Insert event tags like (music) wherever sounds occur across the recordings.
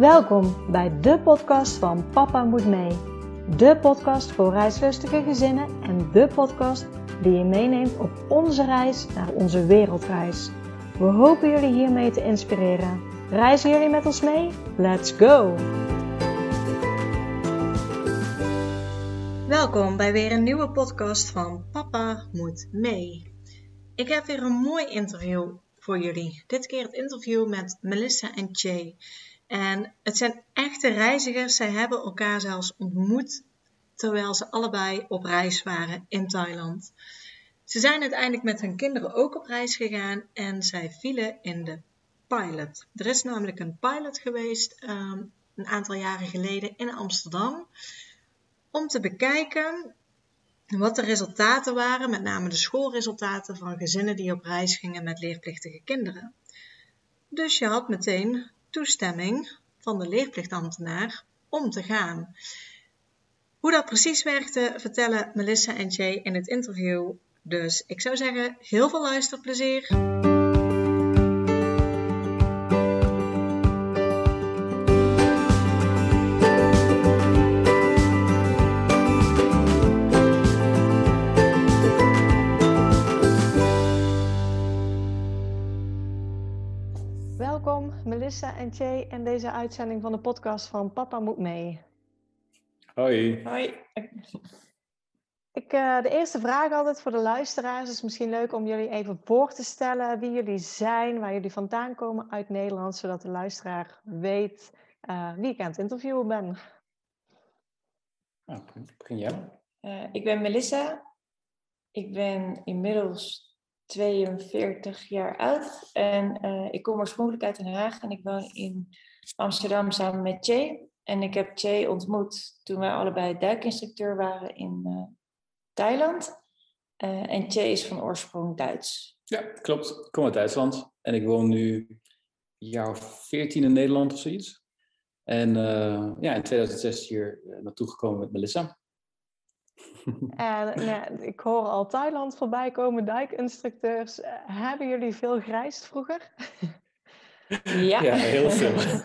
Welkom bij de podcast van Papa Moet Mee. De podcast voor reislustige gezinnen en de podcast die je meeneemt op onze reis naar onze wereldreis. We hopen jullie hiermee te inspireren. Reizen jullie met ons mee? Let's go! Welkom bij weer een nieuwe podcast van Papa Moet Mee. Ik heb weer een mooi interview voor jullie. Dit keer het interview met Melissa en Jay. En het zijn echte reizigers. Zij hebben elkaar zelfs ontmoet terwijl ze allebei op reis waren in Thailand. Ze zijn uiteindelijk met hun kinderen ook op reis gegaan en zij vielen in de pilot. Er is namelijk een pilot geweest ehm, een aantal jaren geleden in Amsterdam om te bekijken wat de resultaten waren, met name de schoolresultaten van gezinnen die op reis gingen met leerplichtige kinderen. Dus je had meteen toestemming van de leerplichtambtenaar om te gaan. Hoe dat precies werkte, vertellen Melissa en Jay in het interview. Dus ik zou zeggen, heel veel luisterplezier. Melissa en Jay in deze uitzending van de podcast van Papa Moet Mee. Hoi. Hoi. Ik, uh, de eerste vraag altijd voor de luisteraars is misschien leuk om jullie even voor te stellen wie jullie zijn, waar jullie vandaan komen uit Nederland, zodat de luisteraar weet uh, wie ik aan het interviewen ben. Nou, begin jij. Uh, ik ben Melissa. Ik ben inmiddels 42 jaar oud en ik kom oorspronkelijk uit Den Haag en ik woon in Amsterdam samen met Jay. En ik heb Jay ontmoet toen wij allebei duikinstructeur waren in uh, Thailand. Uh, en Jay is van oorsprong Duits. Ja, klopt. Ik kom uit Duitsland. En ik woon nu een jaar of 14 in Nederland of zoiets. En ja, in 2006 hier naartoe gekomen met Melissa. (laughs) En ja, ik hoor al Thailand voorbij komen, duikinstructeurs. hebben jullie veel gereisd vroeger? Ja, ja heel (laughs) veel. (laughs)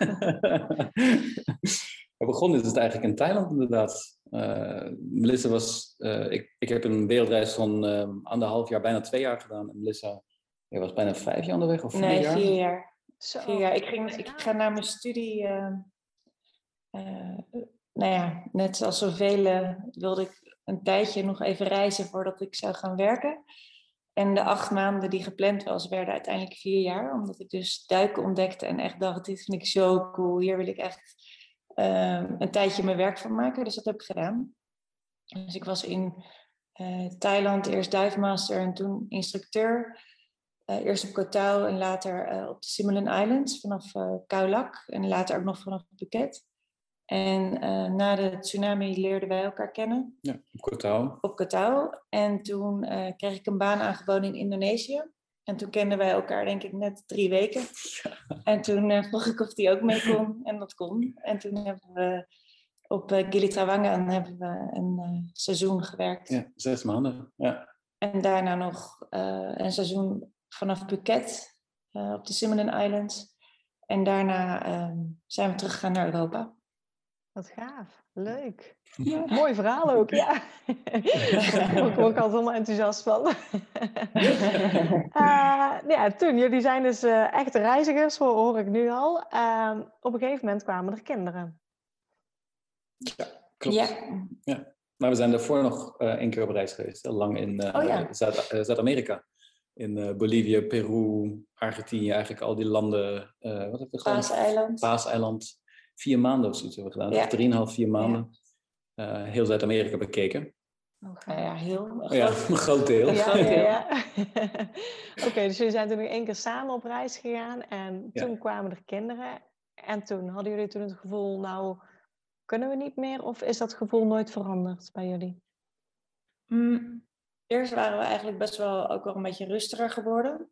We begonnen het eigenlijk in Thailand inderdaad. Uh, Melissa was, uh, ik, ik heb een wereldreis van uh, anderhalf jaar, bijna twee jaar gedaan. En Melissa je was bijna vijf jaar onderweg of vier nee, jaar? vier jaar. Zo. Vier jaar. Ik, ging, ik ga naar mijn studie, nou ja, net zoals zoveel wilde ik een tijdje nog even reizen voordat ik zou gaan werken. En de acht maanden die gepland was, werden uiteindelijk vier jaar. Omdat ik dus duiken ontdekte en echt dacht, dit vind ik zo cool. Hier wil ik echt uh, een tijdje mijn werk van maken. Dus dat heb ik gedaan. Dus ik was in uh, Thailand eerst duifmaster en toen instructeur. Uh, eerst op Koh en later op de Similan Islands vanaf Khao Lak. En later ook nog vanaf Phuket. En uh, na de tsunami leerden wij elkaar kennen. Ja, op Koh Tao. Op Koh Tao. En toen uh, kreeg ik een baan aangeboden in Indonesië. En toen kenden wij elkaar denk ik net drie weken. Ja. En toen uh, vroeg ik of die ook mee kon. En dat kon. En toen hebben we op uh, hebben we een seizoen gewerkt. Ja, zes maanden. Ja. En daarna nog een seizoen vanaf Phuket op de Similan Islands. En daarna zijn we teruggegaan naar Europa. Wat gaaf, leuk. Ja. Mooi verhaal ook, ja. Daar word ik altijd helemaal enthousiast van. uh, (laughs) ja, toen, jullie zijn dus uh, echte reizigers, hoor ik nu al. Uh, op een gegeven moment kwamen er kinderen. Ja, klopt. Ja. ja. Maar we zijn daarvoor nog uh, één keer op reis geweest, lang in oh, ja. Zuid-Amerika. in Bolivia, Peru, Argentinië, eigenlijk al die landen. wat heb je gedaan? Paaseiland. Paaseiland vier maanden of zoiets hebben we gedaan. Ja. Drieënhalf, vier maanden. Ja. Uh, heel Zuid-Amerika bekeken. Oh, ja, heel. Een ja, een groot deel. Ja, ja, (laughs) Oké, okay, dus jullie zijn toen nog één keer samen op reis gegaan en toen kwamen er kinderen. En toen hadden jullie toen het gevoel, nou, kunnen we niet meer? Of is dat gevoel nooit veranderd bij jullie? Mm, eerst waren we eigenlijk best wel ook wel een beetje rustiger geworden.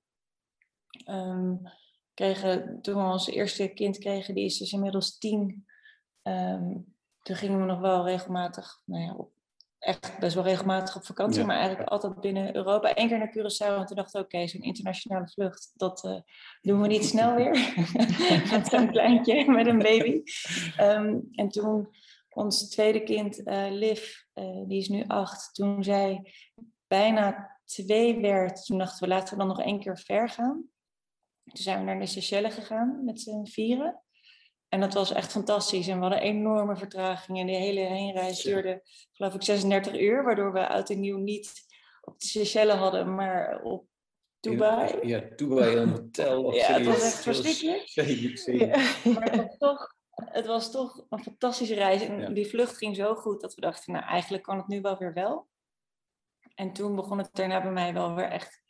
Um, kregen, toen we ons eerste kind kregen, die is dus inmiddels tien. Um, toen gingen we nog wel regelmatig nou ja, op echt best wel regelmatig op vakantie, maar eigenlijk altijd binnen Europa. Eén keer naar Curaçao en toen dacht ik, oké, zo'n internationale vlucht, dat uh, doen we niet snel weer. (laughs) met een kleintje, met een baby. Um, en toen ons tweede kind, uh, Liv, uh, die is nu acht, toen zij bijna twee werd, toen dachten we, laten we dan nog één keer ver gaan. Toen zijn we naar de Seychelles gegaan met z'n vieren. En dat was echt fantastisch. En we hadden enorme vertragingen. En de hele heenreis duurde, geloof ik, 36 uur. Waardoor we oud en nieuw niet op de Seychelles hadden, maar op Dubai. Ja, Dubai een hotel. (laughs) ja, het was echt verschrikkelijk. Maar het was, toch, het was toch een fantastische reis. En die vlucht ging zo goed dat we dachten, nou eigenlijk kan het nu wel weer wel. En toen begon het daarna bij mij wel weer echt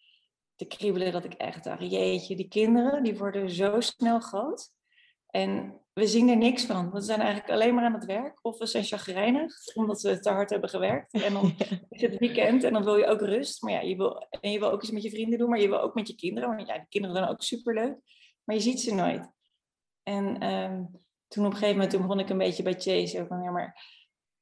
te kriebelen dat ik echt dacht, jeetje, die kinderen die worden zo snel groot. En we zien er niks van. We zijn eigenlijk alleen maar aan het werk. Of we zijn chagrijnig, omdat we te hard hebben gewerkt. En dan (laughs) is het weekend en dan wil je ook rust. Maar ja, je wil, en je wil ook iets met je vrienden doen, maar je wil ook met je kinderen. Want ja, die kinderen zijn ook superleuk. Maar je ziet ze nooit. En um, toen op een gegeven moment toen begon ik een beetje bij Chase. Van, ja, maar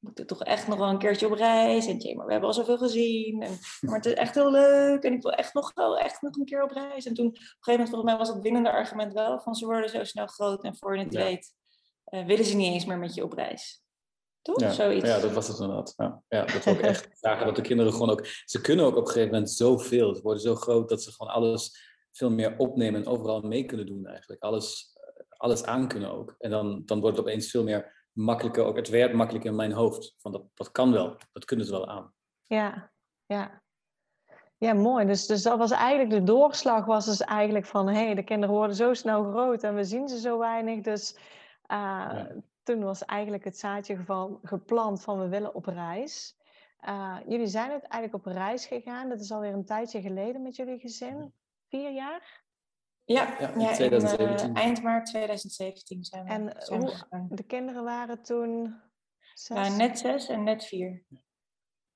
moeten toch echt nog wel een keertje op reis. En maar we hebben al zoveel gezien. En, maar het is echt heel leuk. En ik wil echt nog wel echt nog een keer op reis. En toen, op een gegeven moment, volgens mij was het winnende argument wel van ze worden zo snel groot. En voor je het weet, uh, willen ze niet eens meer met je op reis. Toch? Ja, Zoiets. ja dat was het inderdaad. Ja, ja dat ook echt (laughs) zagen dat de kinderen gewoon ook... Ze kunnen ook op een gegeven moment zoveel. Ze worden zo groot dat ze gewoon alles veel meer opnemen en overal mee kunnen doen eigenlijk. Alles, alles aan kunnen ook. En dan, dan wordt het opeens veel meer makkelijker, ook het werkt makkelijker in mijn hoofd. Van dat, dat kan wel, dat kunnen ze wel aan. Ja, ja. Ja, mooi. Dus, dus dat was eigenlijk de doorslag was dus eigenlijk van hé, hey, de kinderen worden zo snel groot en we zien ze zo weinig. Dus uh, toen was eigenlijk het zaadje geval, geplant van we willen op reis. Uh, jullie zijn uiteindelijk op reis gegaan. Dat is alweer een tijdje geleden met jullie gezin. Vier jaar? Ja, ja, in, 2017. In, uh, eind maart 2017 zijn we, en zijn hoe, de kinderen waren toen zes? Ja, net zes en net vier.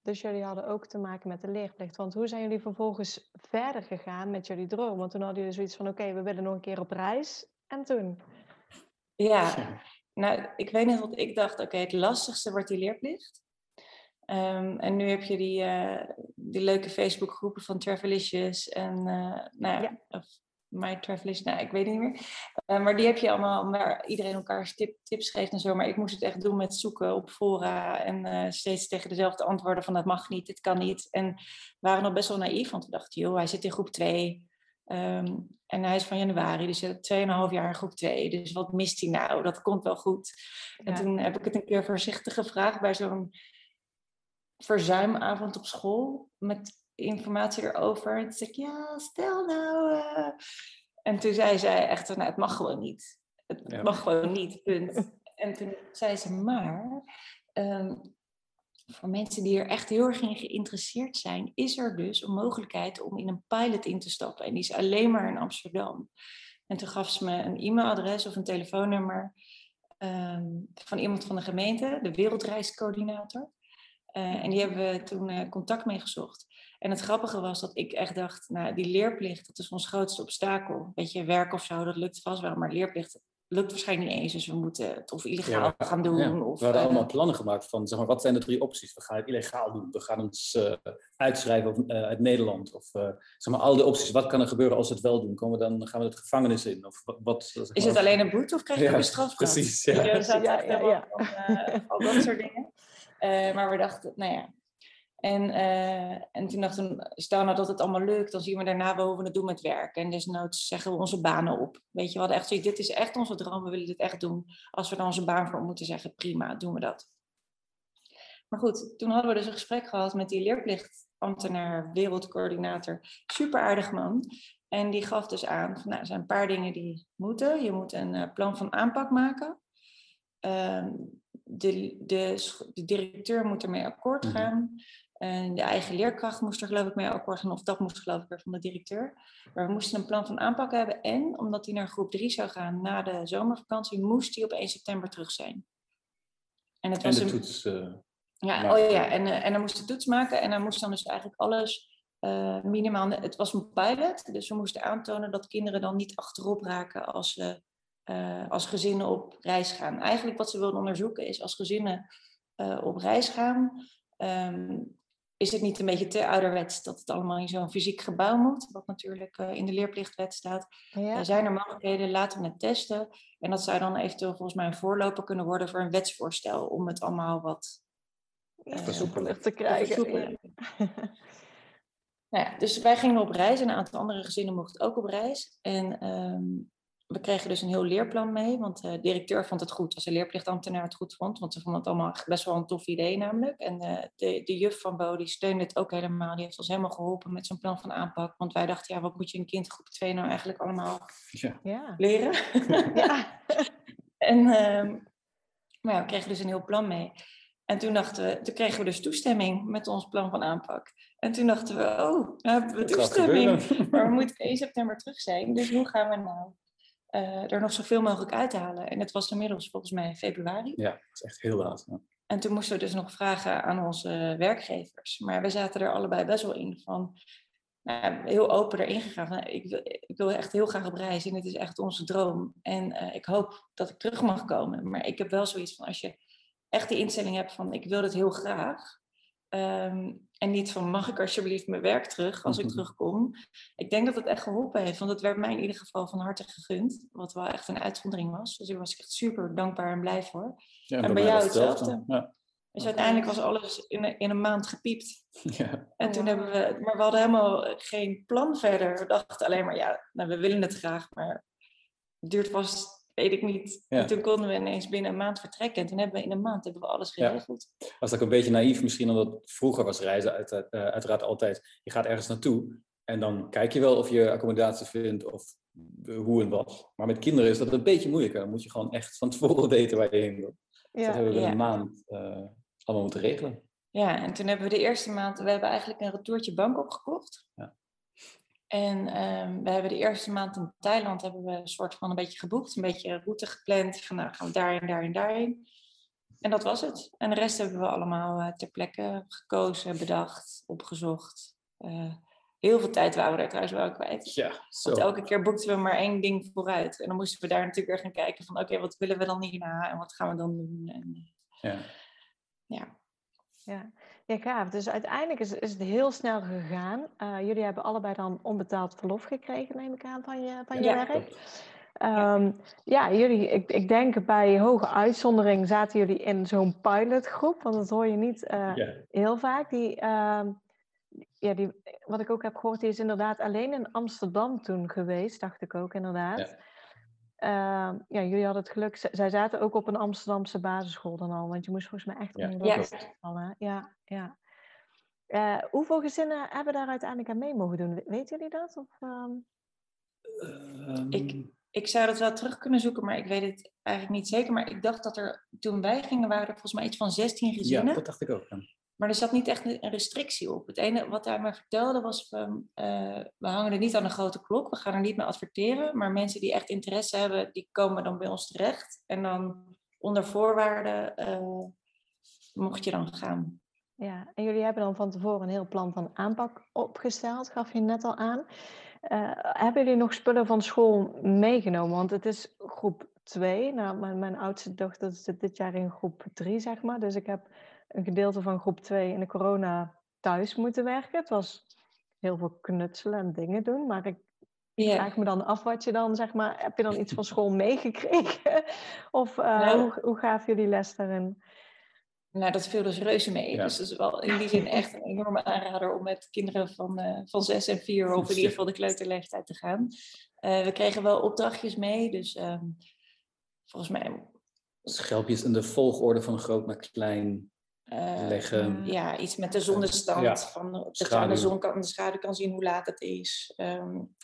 Dus jullie hadden ook te maken met de leerplicht. Want hoe zijn jullie vervolgens verder gegaan met jullie droom? Want toen hadden jullie zoiets van, oké, we willen nog een keer op reis. En toen? Ja, nou, ik weet niet wat ik dacht. Oké, het lastigste wordt die leerplicht. Um, en nu heb je die, uh, die leuke Facebookgroepen van Travelicious en uh, nou ja, ja. My Travelist, nou, ik weet niet meer. Uh, maar die heb je allemaal, waar iedereen elkaar tip, tips geeft en zo. Maar ik moest het echt doen met zoeken op fora en uh, steeds tegen dezelfde antwoorden van dat mag niet, dit kan niet. En we waren nog best wel naïef, want we dachten, joh, hij zit in groep 2. Um, ehm, en hij is van januari, dus 2,5 jaar in groep 2. Dus wat mist hij nou? Dat komt wel goed. Ja. En toen heb ik het een keer voorzichtig gevraagd bij zo'n verzuimavond op school. Met informatie erover. En toen zei ik, ja, stel nou. Uh... En toen zei zij echt, nou, het mag gewoon niet. Het ja. mag gewoon niet, punt. (laughs) En toen zei ze, maar um, voor mensen die er echt heel erg in geïnteresseerd zijn, is er dus een mogelijkheid om in een pilot in te stappen. En die is alleen maar in Amsterdam. En toen gaf ze me een e-mailadres of een telefoonnummer um, van iemand van de gemeente, de wereldreiscoördinator. Uh, en die hebben we toen uh, contact mee gezocht. En het grappige was dat ik echt dacht, nou, die leerplicht, dat is ons grootste obstakel. Weet je, werk of zo, dat lukt vast wel, maar leerplicht lukt waarschijnlijk niet eens. Dus we moeten het of illegaal ja, gaan doen. Ja. Of, we hadden uh, allemaal plannen gemaakt van, zeg maar, wat zijn de drie opties? We gaan het illegaal doen, we gaan ons uh, uitschrijven uh, uit Nederland. Of zeg maar, al die opties, wat kan er gebeuren als we het wel doen? Komen we dan, gaan we de gevangenis in? Of wat, zeg maar, is het alleen een boete of krijg je een straf? Precies, ja. Je, ja, ja, ja. al dat soort dingen. maar we dachten, nou ja, en, uh, en toen dachten we, stel nou dat het allemaal lukt, dan zien we daarna wel hoe we het doen met werk. En desnoods zeggen we onze banen op. Weet je, we hadden echt zoiets, dit is echt onze droom, we willen dit echt doen. Als we dan onze baan voor moeten zeggen, prima, doen we dat. Maar goed, toen hadden we dus een gesprek gehad met die leerplichtambtenaar, wereldcoördinator, super aardig man. En die gaf dus aan, van, nou, er zijn een paar dingen die moeten. Je moet een uh, plan van aanpak maken. Uh, de, de, de, directeur moet ermee akkoord mhm. gaan. En de eigen leerkracht moest er geloof ik mee akkoord gaan, of dat moest geloof ik weer van de directeur. Maar we moesten een plan van aanpak hebben. En omdat hij naar groep 3 zou gaan na de zomervakantie, moest hij op 1 september terug zijn. En, het was de een... toets. Uh, ja, oh ja, en, uh, en dan moest de toets maken. En dan moest dan dus eigenlijk alles uh, minimaal. Het was een pilot, dus we moesten aantonen dat kinderen dan niet achterop raken als ze als gezinnen op reis gaan. Eigenlijk wat ze wilden onderzoeken is als gezinnen op reis gaan ehm, is het niet een beetje te ouderwets dat het allemaal in zo'n fysiek gebouw moet, wat natuurlijk uh, in de leerplichtwet staat. Ja. zijn er mogelijkheden, laten we het testen. En dat zou dan eventueel volgens mij een voorloper kunnen worden voor een wetsvoorstel om het allemaal wat uh, versoepeler te krijgen. (laughs) nou ja, dus wij gingen op reis en een aantal andere gezinnen mochten ook op reis. En um, we kregen dus een heel leerplan mee, want de directeur vond het goed als de leerplichtambtenaar het goed vond, want ze vonden het allemaal best wel een tof idee namelijk. En de, de, de juf van Bo, die steunde het ook helemaal, die heeft ons helemaal geholpen met zo'n plan van aanpak, want wij dachten, ja, wat moet je een kind groep 2 nou eigenlijk allemaal ja. leren? (laughs) Ja. en, um, maar ja, we kregen dus een heel plan mee. En toen dachten we, toen kregen we dus toestemming met ons plan van aanpak. En toen dachten we, oh, nou hebben we toestemming. Maar we moeten 1 september terug zijn. Dus hoe gaan we nou uh, er nog zoveel mogelijk uit te halen. En het was inmiddels volgens mij februari. Ja, dat is echt heel laat. En toen moesten we dus nog vragen aan onze werkgevers. Maar we zaten er allebei best wel in van nou, heel open erin gegaan. Van, ik, wil, ik wil echt heel graag op reis en het is echt onze droom. En uh, ik hoop dat ik terug mag komen. Maar ik heb wel zoiets van als je echt de instelling hebt van ik wil het heel graag. Um, en niet van mag ik alsjeblieft mijn werk terug als ik terugkom. Ik denk dat het echt geholpen heeft. Want het werd mij in ieder geval van harte gegund. Wat wel echt een uitzondering was. Dus daar was ik echt super dankbaar en blij voor. Ja, en, bij jou hetzelfde. Ja. Dus uiteindelijk was alles in een, in een maand gepiept. (laughs) Ja. En toen hebben we, maar we hadden helemaal geen plan verder. We dachten alleen maar, ja, nou, we willen het graag, maar het duurt vast weet ik niet. En toen konden we ineens binnen een maand vertrekken. En toen hebben we in een maand hebben we alles geregeld. Ja. Was dat ook een beetje naïef misschien, omdat vroeger was reizen uit, uh, uiteraard altijd... Je gaat ergens naartoe en dan kijk je wel of je accommodatie vindt of hoe en wat. Maar met kinderen is dat een beetje moeilijker. Dan moet je gewoon echt van tevoren (laughs) weten waar je heen wil. Dus dat hebben we in een maand uh, allemaal moeten regelen. Ja, en toen hebben we de eerste maand... We hebben eigenlijk een retourtje bank opgekocht. Ja. En um, we hebben de eerste maand in Thailand hebben we een soort van een beetje geboekt, een beetje een route gepland. Van nou gaan we daarin, daarin, daarin. En dat was het. En de rest hebben we allemaal uh, ter plekke gekozen, bedacht, opgezocht. Uh, heel veel tijd waren we daar trouwens wel kwijt. Ja, zo. Want elke keer boekten we maar één ding vooruit. En dan moesten we daar natuurlijk weer gaan kijken van oké, wat willen we dan hierna en wat gaan we dan doen. En, ja. ja. Ja. Ja, gaaf. Dus uiteindelijk is, is het heel snel gegaan. Uh, jullie hebben allebei dan onbetaald verlof gekregen, neem ik aan, van je, van je ja, werk. Um, ja, jullie, ik, ik denk bij hoge uitzondering zaten jullie in zo'n pilotgroep, want dat hoor je niet uh, heel vaak. Die, uh, ja, die, wat ik ook heb gehoord, die is inderdaad alleen in Amsterdam toen geweest, dacht ik ook inderdaad. Ja. Ehm, ja, jullie hadden het geluk, zij zaten ook op een Amsterdamse basisschool dan al, want je moest volgens mij echt ja. ja. vallen. Ja, ja. Uh, hoeveel gezinnen hebben daar uiteindelijk aan mee mogen doen? Weten jullie dat? Of, um... ik, ik zou dat wel terug kunnen zoeken, maar ik weet het eigenlijk niet zeker. Maar ik dacht dat er, toen wij gingen, waren er volgens mij iets van 16 gezinnen. Ja, dat dacht ik ook. Maar er zat niet echt een restrictie op. Het ene wat hij mij vertelde was: uh, we hangen er niet aan een grote klok, we gaan er niet mee adverteren. Maar mensen die echt interesse hebben, die komen dan bij ons terecht. En dan onder voorwaarden uh, mocht je dan gaan. Ja, en jullie hebben dan van tevoren een heel plan van aanpak opgesteld, gaf je net al aan. Uh, hebben jullie nog spullen van school meegenomen? Want het is groep 2. Nou, mijn, mijn oudste dochter zit dit jaar in groep 3, zeg maar. Dus ik heb een gedeelte van groep 2 in de corona thuis moeten werken. Het was heel veel knutselen en dingen doen, maar ik vraag me dan af wat je dan, zeg maar, heb je dan iets van school (laughs) meegekregen? Of uh, hoe, hoe gaven jullie les daarin? Nou, dat viel dus reuze mee. Dus dat is wel in die zin echt een enorme aanrader om met kinderen van, uh, van zes en vier, of in ieder geval de kleuterleeftijd te gaan. Uh, we kregen wel opdrachtjes mee, dus um, volgens mij... Schelpjes in de volgorde van groot naar klein uh, leggen. Ja, iets met de zonnestand. Ja. Van, dat je aan de zon kan, de schaduw kan zien hoe laat het is. Um,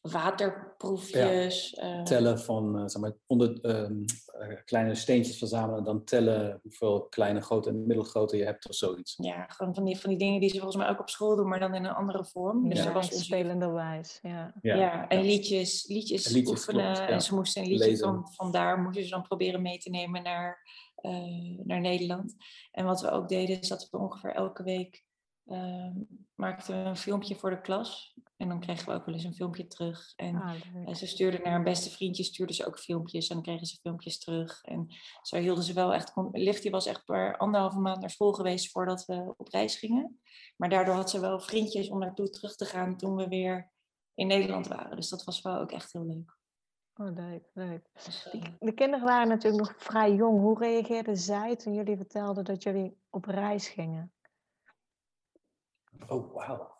waterproefjes. Ja. Uh, tellen van, uh, zeg maar, onder, um, kleine steentjes verzamelen. Dan tellen hoeveel kleine, grote en middelgrote je hebt of zoiets. Ja, gewoon van die, van die dingen die ze volgens mij ook op school doen, maar dan in een andere vorm. Dus ja, was spelenderwijs. Ja. Ja. ja, en liedjes, liedjes, en liedjes oefenen. Klopt, en ze moesten een liedje van, van daar moesten ze dan proberen mee te nemen naar uh, naar Nederland. En wat we ook deden, is dat we ongeveer elke week uh, maakten we een filmpje voor de klas. En dan kregen we ook wel eens een filmpje terug. En ah, ze stuurden naar hun beste vriendje, stuurden ze ook filmpjes. En dan kregen ze filmpjes terug. En zo hielden ze wel echt... Lichtie was echt anderhalve maand naar school geweest voordat we op reis gingen. Maar daardoor had ze wel vriendjes om naartoe terug te gaan toen we weer in Nederland waren. Dus dat was wel ook echt heel leuk. Oh, leuk, leuk. de kinderen waren natuurlijk nog vrij jong. Hoe reageerden zij toen jullie vertelden dat jullie op reis gingen? Oh, wauw.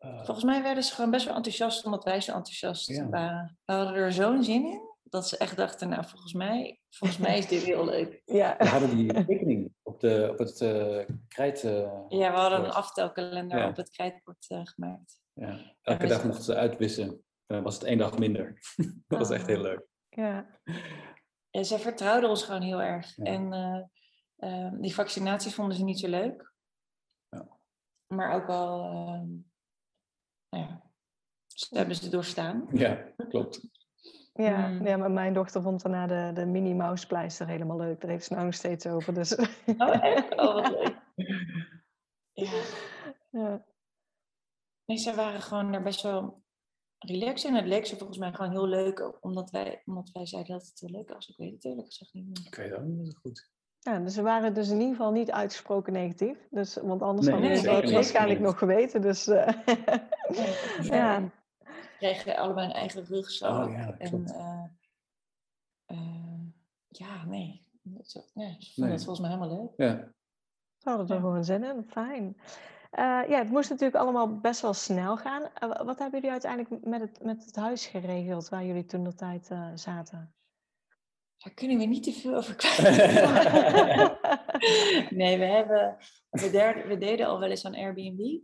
Uh, Volgens mij werden ze gewoon best wel enthousiast omdat wij zo enthousiast waren. We hadden er zo'n zin in dat ze echt dachten, nou volgens mij, volgens mij is dit heel leuk. (laughs) Ja. We hadden die tekening op, de, op het uh, krijt. Uh, ja, we hadden een aftelkalender op het krijtbord gemaakt. Ja. Elke dag mochten ze uitwissen. Dan was het één dag minder. (laughs) dat was echt heel leuk. Ja. ja ze vertrouwden ons gewoon heel erg. En die vaccinaties vonden ze niet zo leuk. Maar ook wel nou ja, ze hebben ze doorstaan. Ja, klopt. Ja, hmm. ja, maar mijn dochter vond daarna de, de mini mouspleister helemaal leuk. Daar heeft ze nou nog steeds over. Dus. (laughs) Oh, echt? Oh, wat leuk. (laughs) Ja. ja. Nee, ze waren gewoon er best wel relaxed in. Het leek ze volgens mij gewoon heel leuk, omdat wij, omdat wij zeiden dat het leuk was. Ik weet het eerlijk gezegd niet meer. Ik weet het ook niet zo goed. Ja, dus ze waren dus in ieder geval niet uitgesproken negatief. Dus, want anders nee, hadden we het waarschijnlijk nog geweten. Dus, uh, (laughs) ja. Kregen allebei een eigen rugzak. Oh, ja, en uh, uh, ja, nee. nee ik vond het volgens mij helemaal leuk. Ja. Ze hadden er gewoon zin in. Fijn. ja, het moest natuurlijk allemaal best wel snel gaan. wat hebben jullie uiteindelijk met het, met het huis geregeld waar jullie toen de tijd zaten? Daar kunnen we niet te veel over (laughs) kwijt. nee, we, hebben, we, we, deden al wel eens aan Airbnb.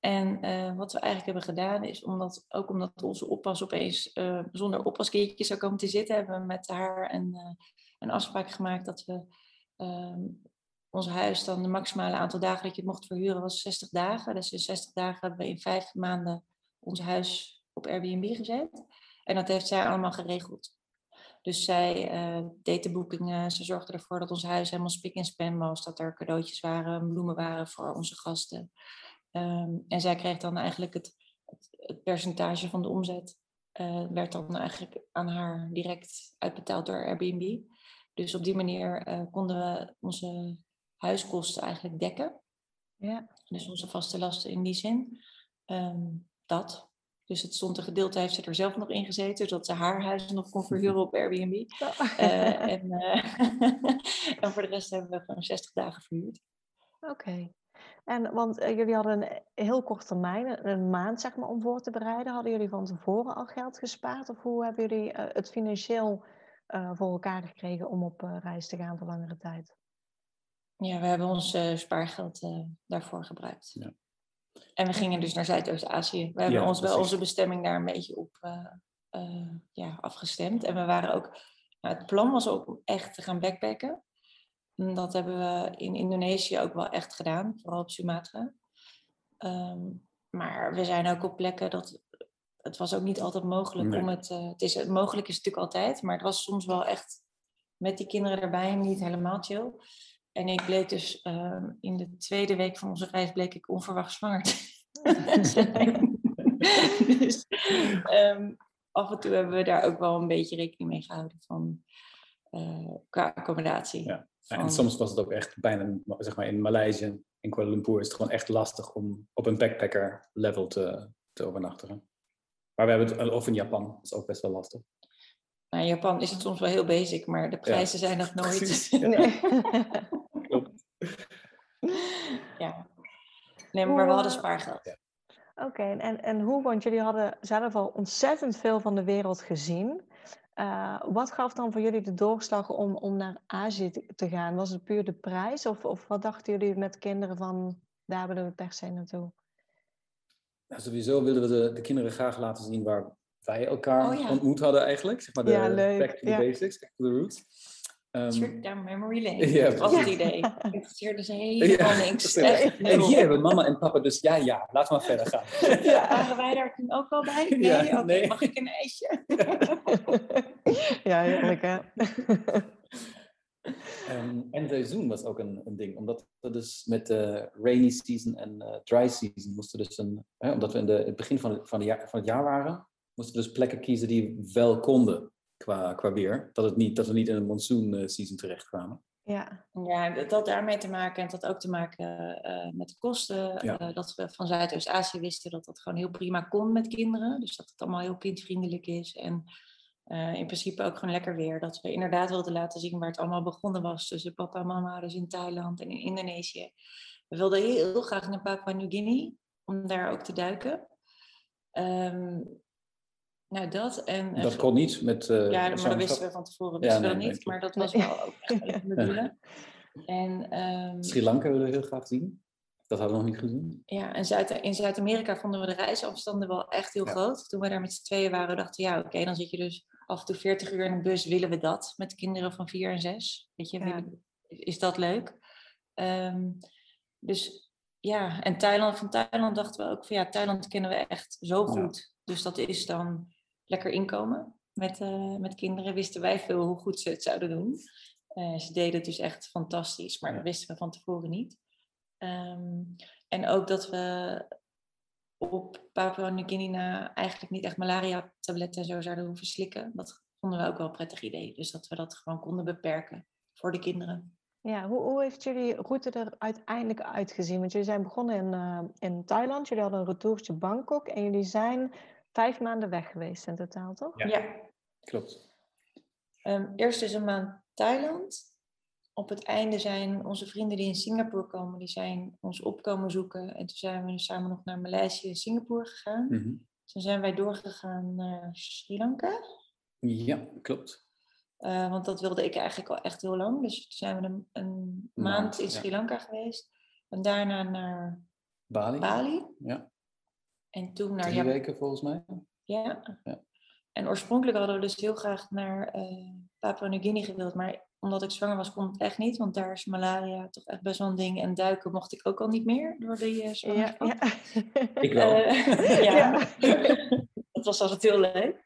En uh, wat we eigenlijk hebben gedaan is, omdat, ook omdat onze oppas opeens uh, zonder oppaskindje zou komen te zitten, hebben we met haar een, uh, een afspraak gemaakt dat we ehm, ons huis dan de maximale aantal dagen dat je het mocht verhuren was 60 dagen. Dus in 60 dagen hebben we in vijf maanden ons huis op Airbnb gezet. En dat heeft zij allemaal geregeld. Dus zij uh, deed de boekingen. Ze zorgde ervoor dat ons huis helemaal spik en span was. Dat er cadeautjes waren, bloemen waren voor onze gasten. Ehm, en zij kreeg dan eigenlijk het, het, percentage van de omzet. Uh, werd dan eigenlijk aan haar direct uitbetaald door Airbnb. Dus op die manier uh, konden we onze huiskosten eigenlijk dekken. Ja. Dus onze vaste lasten in die zin. Um, dat. Dus het stond een gedeelte, heeft ze er zelf nog in gezeten, zodat ze haar huis nog kon (laughs) verhuren op Airbnb. Uh, en, uh, (laughs) en voor de rest hebben we gewoon 60 dagen verhuurd. Oké. En want uh, jullie hadden een heel kort termijn, een maand zeg maar, om voor te bereiden. Hadden jullie van tevoren al geld gespaard? Of hoe hebben jullie het financieel voor elkaar gekregen om op reis te gaan voor langere tijd? Ja, we hebben ons spaargeld daarvoor gebruikt. Ja. En we gingen dus naar Zuidoost-Azië. We hebben ons wel onze bestemming daar een beetje op uh, uh, ja, afgestemd. En we waren ook. Nou, het plan was ook om echt te gaan backpacken. En dat hebben we in Indonesië ook wel echt gedaan, vooral op Sumatra. Um, maar we zijn ook op plekken dat. Het was ook niet altijd mogelijk om het. Uh, het is, mogelijk is het natuurlijk altijd, maar het was soms wel echt met die kinderen erbij niet helemaal chill. En ik bleek dus ehm, in de tweede week van onze reis bleek ik onverwacht zwanger te (laughs) zijn. (laughs) dus um, af en toe hebben we daar ook wel een beetje rekening mee gehouden van uh, qua accommodatie. Ja. En soms was het ook echt bijna, zeg maar in Maleisië, in Kuala Lumpur, is het gewoon echt lastig om op een backpacker level te, te overnachten. Maar we hebben het, of in Japan, dat is ook best wel lastig. Nou, in Japan is het soms wel heel basic, maar de prijzen zijn nog nooit. (laughs) Nee. (laughs) ja. Nee, maar we hadden spaargeld. Oké, en, en hoe, want jullie hadden zelf al ontzettend veel van de wereld gezien. Uh, wat gaf dan voor jullie de doorslag om, om naar Azië te, gaan? Was het puur de prijs? Of, of wat dachten jullie met kinderen van, daar willen we per se naartoe? Nou, sowieso wilden we de, de kinderen graag laten zien waar wij elkaar oh, ontmoet hadden eigenlijk. Zeg maar de ja, leuk. back to the basics, back to the roots. Um, Trip down memory lane. Ja, dat was het idee. (laughs) Ik interesseerde ze helemaal ja, niks. En hier hebben mama en papa, dus ja, ja, laten we verder gaan. (laughs) Ja. Waren wij daar toen ook al bij? Nee, ja, okay, nee. mag ik een ijsje? (laughs) ja, heerlijk hè. Um, en seizoen was ook een, een, ding, omdat we dus met de rainy season en uh, dry season moesten dus een, hè, omdat we in, de, het begin van, het, van, de jaar, van het jaar waren, moesten we dus plekken kiezen die wel konden qua, qua weer. Dat, het niet, dat we niet in een monsoon uh, season terechtkwamen. Ja. ja, dat had daarmee te maken en dat had ook te maken uh, met de kosten. Ja. Uh, dat we van Zuidoost-Azië wisten dat dat gewoon heel prima kon met kinderen. Dus dat het allemaal heel kindvriendelijk is. En uh, in principe ook gewoon lekker weer. Dat we inderdaad wilden laten zien waar het allemaal begonnen was. Tussen papa en mama, dus in Thailand en in Indonesië. We wilden heel, heel graag naar Papua New Guinea, om daar ook te duiken. Um, nou, dat en... Dat kon niet met uh, Ja, maar dat wisten we van tevoren wisten ja, we nee, niet. Maar dat was wel ook echt. (laughs) En, um, Sri Lanka willen we heel graag zien. Dat hadden we nog niet gezien. Ja, en Zuid in Zuid-Amerika vonden we de reisafstanden wel echt heel ja. groot. Toen we daar met z'n tweeën waren, dachten we, ja, oké, okay, dan zit je dus af en toe 40 uur in een bus. Willen we dat met kinderen van 4 en 6? Weet je, ja. is dat leuk? Um, dus ja, en Thailand, van Thailand dachten we ook van, ja, Thailand kennen we echt zo goed. Ja. Dus dat is dan lekker inkomen met, uh, met kinderen. Wisten wij veel hoe goed ze het zouden doen. Uh, ze deden het dus echt fantastisch, maar dat wisten we van tevoren niet. Um, en ook dat we op Papua Nieuw-Guinea eigenlijk niet echt malaria-tabletten en zo zouden hoeven slikken. Dat vonden we ook wel een prettig idee. Dus dat we dat gewoon konden beperken voor de kinderen. Ja, hoe, hoe heeft jullie route er uiteindelijk uitgezien? Want jullie zijn begonnen in, uh, in Thailand, jullie hadden een retourtje Bangkok en jullie zijn vijf maanden weg geweest in totaal, toch? Ja, ja. klopt. Um, eerst is een maand Thailand. Op het einde zijn onze vrienden die in Singapore komen, die zijn ons opkomen zoeken. En toen zijn we samen nog naar Maleisië en Singapore gegaan. Mm -hmm. Toen zijn wij doorgegaan naar Sri Lanka. Ja, klopt. Uh, want dat wilde ik eigenlijk al echt heel lang. Dus toen zijn we een, een maand, maand in Sri Lanka ja. geweest. En daarna naar Bali. Bali. Ja. En toen naar Drie Japan. weken volgens mij. Ja. ja. En oorspronkelijk hadden we dus heel graag naar uh, Papua New Guinea gewild. Maar omdat ik zwanger was, kon het echt niet. Want daar is malaria toch echt best wel een ding. En duiken mocht ik ook al niet meer door die uh, zwangerschap. Ja, ja. (laughs) Ik wel. Uh, (laughs) ja. (laughs) dat was altijd heel leuk.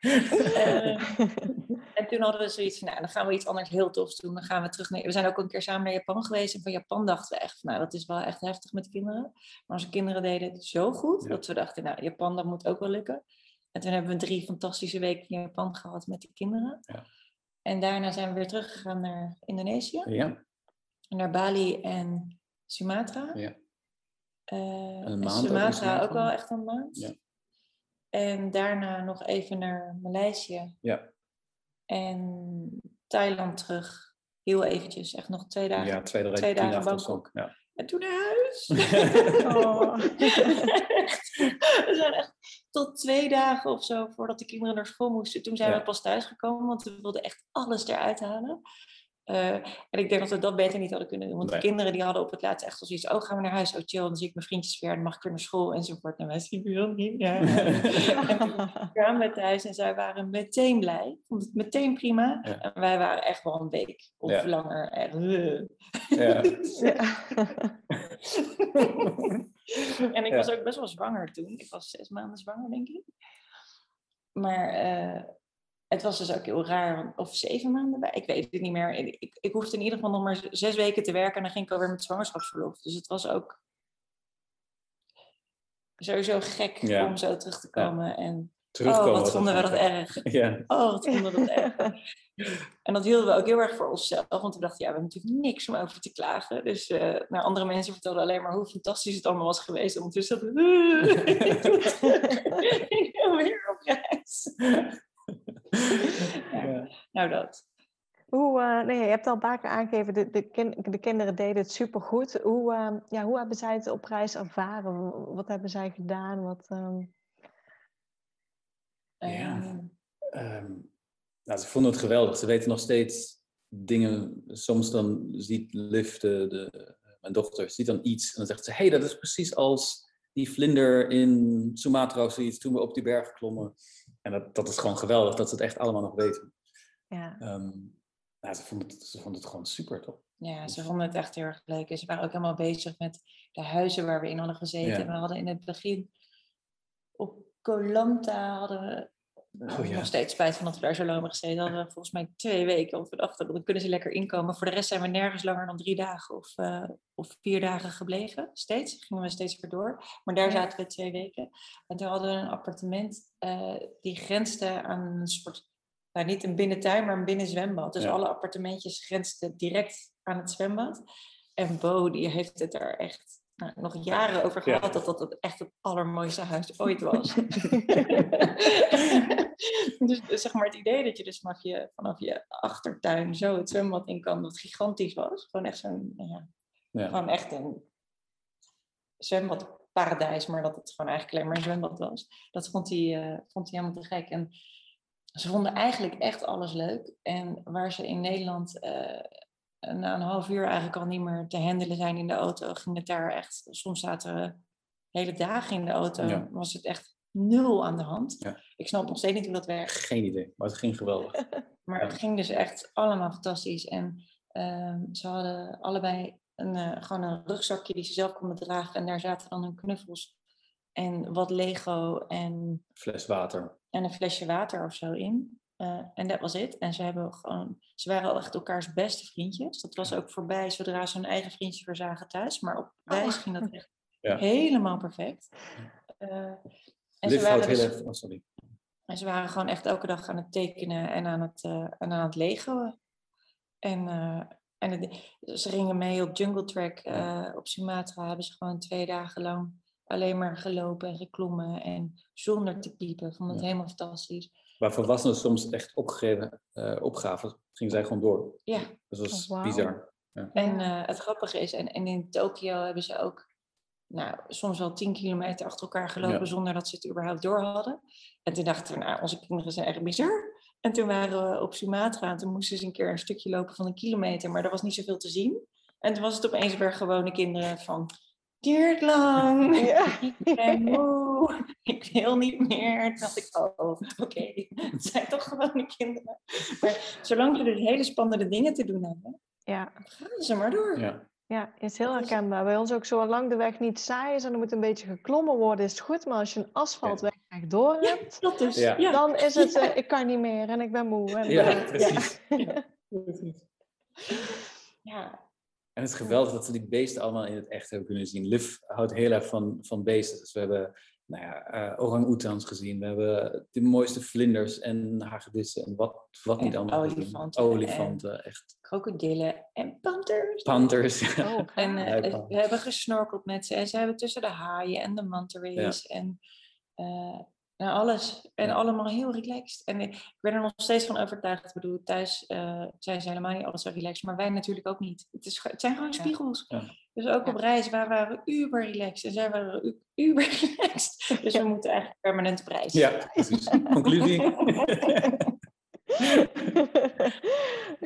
En toen hadden we zoiets van, nou, dan gaan we iets anders heel tofs doen. Dan gaan we terug naar... We zijn ook een keer samen naar Japan geweest. En van Japan dachten we echt, nou, dat is wel echt heftig met kinderen. Maar onze kinderen deden het zo goed, dat we dachten, nou, Japan, dat moet ook wel lukken. En toen hebben we drie fantastische weken in Japan gehad met die kinderen. Ja. En daarna zijn we weer teruggegaan naar Indonesië. Ja. Naar Bali en Sumatra. Ja. Uh, een maand Sumatra ook, ook wel echt een maand. Ja. En daarna nog even naar Maleisië. Ja. En Thailand terug. Heel eventjes, echt nog twee dagen. Ja, twee, twee dagen Bangkok. Ja. En toen naar huis. (laughs) oh. (laughs) we zijn echt tot twee dagen of zo voordat de kinderen naar school moesten. Toen zijn ja. we pas thuisgekomen, want we wilden echt alles eruit halen. Uh, en ik denk dat we dat beter niet hadden kunnen doen. Want nee. de kinderen die hadden op het laatst echt al zoiets. Oh, gaan we naar huis? Oh, chill. Dan zie ik mijn vriendjes weer. Dan mag ik weer naar school enzovoort. En wij zien wil niet. (laughs) Ja. en toen kwamen we thuis en zij waren meteen blij. Vond het meteen prima. Ja. En wij waren echt wel een week of ja. langer. Echt, uh. ja. (laughs) (laughs) en ik was ook best wel zwanger toen. Ik was zes maanden zwanger, denk ik. Maar... Uh, het was dus ook heel raar, of zeven maanden bij, ik weet het niet meer. Ik, ik hoefde in ieder geval nog maar zes weken te werken en dan ging ik alweer met zwangerschapsverlof. Dus het was ook sowieso gek ja. om zo terug te komen. Ja. En oh, wat vonden we dat erg. Ja. Oh, wat vonden we dat erg. En dat hielden we ook heel erg voor onszelf, want we dachten, ja, we hebben natuurlijk niks om over te klagen. Dus uh, nou, andere mensen vertelden alleen maar hoe fantastisch het allemaal was geweest. Ondertussen dat (laughs) (laughs) ik wil weer op reis. (laughs) ja. Nou, dat. Hoe, uh, nee, je hebt al een paar keer aangegeven, de, de, kin de kinderen deden het supergoed. Hoe, uh, ja, hoe hebben zij het op reis ervaren? Wat hebben zij gedaan? Wat, um... Ja, um, nou, ze vonden het geweldig. Ze weten nog steeds dingen. Soms dan ziet Liv, de, de, mijn dochter, ziet dan iets. En dan zegt ze, hé, hey, dat is precies als die vlinder in Sumatra of zoiets, toen we op die berg klommen. En dat, dat is gewoon geweldig, dat ze het echt allemaal nog weten. Ja. Um, nou, ze, vonden het, ze vonden het gewoon super, toch? Ja, ze vonden het echt heel erg leuk. En ze waren ook helemaal bezig met de huizen waar we in hadden gezeten. Ja. We hadden in het begin op Koh Lanta hadden we Oh, ja. Nog steeds spijt van dat we daar zo lang hebben gezeten. Hadden we volgens mij twee weken. Want we dachten, dan kunnen ze lekker inkomen. Voor de rest zijn we nergens langer dan drie dagen of, uh, of vier dagen gebleven. Steeds. Gingen we steeds weer door. Maar daar zaten we twee weken. En toen hadden we een appartement uh, die grensde aan een soort... Nou, niet een binnentuin, maar een binnenzwembad. Dus alle appartementjes grensden direct aan het zwembad. En Bo, die heeft het er echt nou, nog jaren over gehad dat dat het echt het allermooiste huis ooit was. (laughs) dus zeg maar het idee dat je dus vanaf je, vanaf je achtertuin zo het zwembad in kan, dat gigantisch was. Gewoon echt zo'n, ja, ja. gewoon echt een zwembadparadijs, maar dat het gewoon eigenlijk alleen maar een zwembad was. Dat vond hij, uh, vond hij helemaal te gek. En ze vonden eigenlijk echt alles leuk. En waar ze in Nederland uh, na een half uur eigenlijk al niet meer te handelen zijn in de auto, ging het daar echt, soms zaten we hele dagen in de auto, was het echt nul aan de hand. Ja. Ik snap nog steeds niet hoe dat werkt. Geen idee, maar het ging geweldig. (laughs) maar het ging dus echt allemaal fantastisch. En uh, ze hadden allebei een, uh, gewoon een rugzakje die ze zelf konden dragen. En daar zaten dan hun knuffels en wat Lego en... Fles water. En een flesje water of zo in. Eh, en dat was het. En ze, hebben gewoon, ze waren al echt elkaars beste vriendjes. Dat was ook voorbij zodra ze hun eigen vriendje weer zagen thuis. Maar op reis ging dat echt (laughs) ja. helemaal perfect. Uh, en ze waren dus, oh, sorry. En ze waren gewoon echt elke dag aan het tekenen en aan het, uh, en aan het legoen. En, en ze gingen mee op Jungle Track op Sumatra. Hebben ze gewoon twee dagen lang alleen maar gelopen en geklommen. En zonder te piepen. Vond het helemaal fantastisch waar volwassenen soms echt opgegeven uh, opgaven, gingen zij gewoon door. Ja. Dus dat was oh, bizar. Ja. En uh, het grappige is, en, en in Tokio hebben ze ook nou, soms wel tien kilometer achter elkaar gelopen zonder dat ze het überhaupt door hadden. En toen dachten we, nou, onze kinderen zijn echt bizar. En toen waren we op Sumatra en toen moesten ze een keer een stukje lopen van een kilometer, maar er was niet zoveel te zien. En toen was het opeens weer gewone kinderen van duurt lang. Ja. (laughs) Ik ben (laughs) Ik wil niet meer. Toen dacht ik, oh, oké. (laughs) Het zijn toch gewoon de kinderen. Maar zolang ze dus hele spannende dingen te doen hebben, ja. gaan ze maar door. Ja. Ja, is heel herkenbaar. Bij ons ook zo lang de weg niet saai is en er moet een beetje geklommen worden, is het goed. Maar als je een asfaltweg ja. door hebt, dat is, dan is het, uh, ik kan niet meer en ik ben moe. En, ja, uh, precies. ja. En het is geweldig dat we die beesten allemaal in het echt hebben kunnen zien. Liv houdt heel erg van, van beesten. Dus we hebben nou ja, uh, orang-oetans gezien. We hebben de mooiste vlinders en hagedissen en wat, wat niet allemaal. Olifanten. Olifanten, echt. Krokodillen en panters. Panters. Oh, (laughs) en uh, we hebben gesnorkeld met ze. En ze hebben tussen de haaien en de manta rays. Ja. En uh, nou, alles. En allemaal heel relaxed. En ik ben er nog steeds van overtuigd. Ik bedoel, thuis uh, zijn ze helemaal niet alles zo relaxed. Maar wij natuurlijk ook niet. Het, is, het zijn gewoon spiegels. Ja. Dus ook op reis waar waren we uber relaxed. En zij waren uber relaxed. (laughs) Dus we moeten eigenlijk permanent op reis. Ja, precies. Conclusie. (laughs)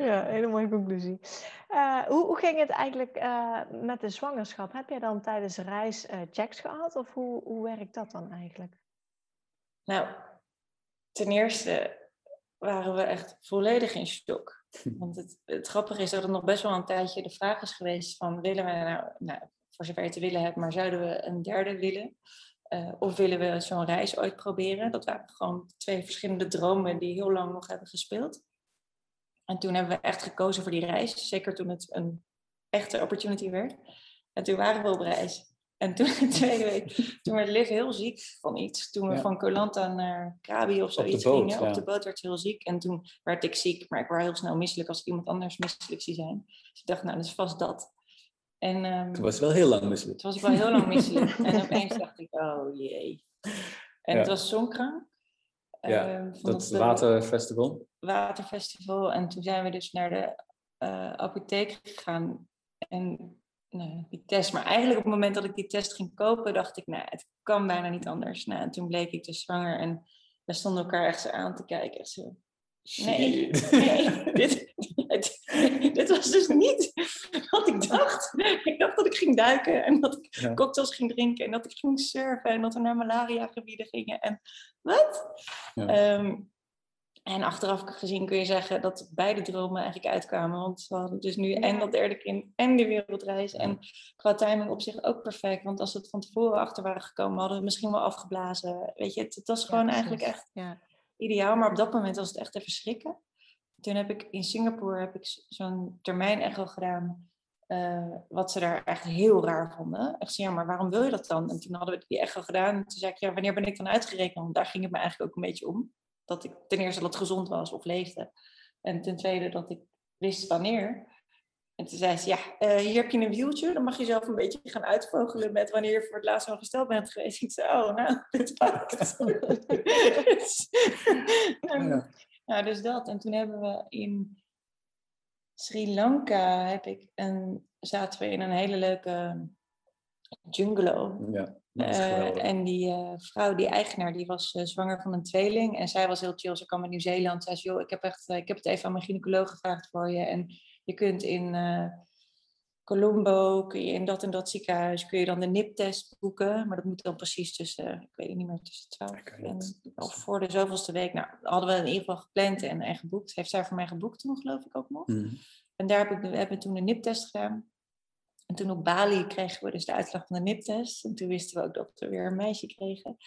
ja, hele mooie conclusie. Uh, hoe, hoe, ging het eigenlijk uh, met de zwangerschap? Heb jij dan tijdens de reis uh, checks gehad? Of hoe, hoe werkt dat dan eigenlijk? Nou, ten eerste waren we echt volledig in shock. (laughs) Want het, het grappige is dat het nog best wel een tijdje de vraag is geweest van willen we nou, nou voor zover je te willen hebt, maar zouden we een derde willen? Uh, of willen we zo'n reis ooit proberen? Dat waren gewoon twee verschillende dromen die heel lang nog hebben gespeeld. En toen hebben we echt gekozen voor die reis, zeker toen het een echte opportunity werd. En toen waren we op reis. En toen, de tweede week, toen werd Liv heel ziek van iets. Toen we van Colanta naar Krabi of zoiets op gingen. Op de boot werd ze heel ziek. En toen werd ik ziek, maar ik werd heel snel misselijk als ik iemand anders misselijk zie zijn. Dus ik dacht, nou, dat is vast dat. En, um, toen was wel heel lang misselijk. Toen was ik wel heel lang (laughs) misselijk. en opeens dacht ik, oh jee. En het was Songkrank. Ja, dat het waterfestival. Waterfestival. En toen zijn we dus naar de uh, apotheek gegaan. En die test. Maar eigenlijk op het moment dat ik die test ging kopen, dacht ik, nou, het kan bijna niet anders. Nou, en toen bleek ik dus zwanger en we stonden elkaar echt zo aan te kijken. Echt zo, nee, nee dit, dit, was dus niet wat ik dacht. Ik dacht dat ik ging duiken en dat ik ja. cocktails ging drinken en dat ik ging surfen en dat we naar malaria gebieden gingen. En wat? Ja. Um, en achteraf gezien kun je zeggen dat beide dromen eigenlijk uitkwamen. Want we hadden dus nu en dat derde kind en de wereldreis. En qua timing op zich ook perfect. Want als we het van tevoren achter waren gekomen, hadden we misschien wel afgeblazen. Weet je, het, het was gewoon eigenlijk echt... Ja. ideaal, maar op dat moment was het echt even schrikken. Toen heb ik in Singapore heb ik zo'n termijn-echo gedaan, uh, wat ze daar echt heel raar vonden. Echt ja, maar waarom wil je dat dan? En toen hadden we die echo gedaan. En toen zei ik, ja, wanneer ben ik dan uitgerekend? Want daar ging het me eigenlijk ook een beetje om. Dat ik ten eerste dat het gezond was of leefde. En ten tweede dat ik wist wanneer. En toen zei ze, ja, uh, hier heb je een wieltje. Dan mag je zelf een beetje gaan uitvogelen met wanneer je voor het laatst al gesteld bent geweest. Ik zei, oh, nou, (laughs) dit pakt. dus, (laughs) ja. Nou, dus dat. En toen hebben we in Sri Lanka heb ik een, zaten we in een hele leuke jungle. Ja, uh, en die uh, vrouw, die eigenaar, die was uh, zwanger van een tweeling. En zij was heel chill. Ze kwam uit Nieuw-Zeeland. Zei joh, ik heb, echt, ik heb het even aan mijn gynaecoloog gevraagd voor je. En je kunt in Colombo, kun je in dat en dat ziekenhuis, kun je dan de NIP-test boeken. Maar dat moet dan precies tussen, ik weet niet meer, tussen 12 en, of voor de zoveelste week. Nou, hadden we in ieder geval gepland en, en geboekt. Heeft zij voor mij geboekt toen, geloof ik ook nog. Mm. En daar heb ik, hebben we toen een NIP-test gedaan. En toen op Bali kregen we dus de uitslag van de NIP-test. En toen wisten we ook dat we weer een meisje kregen.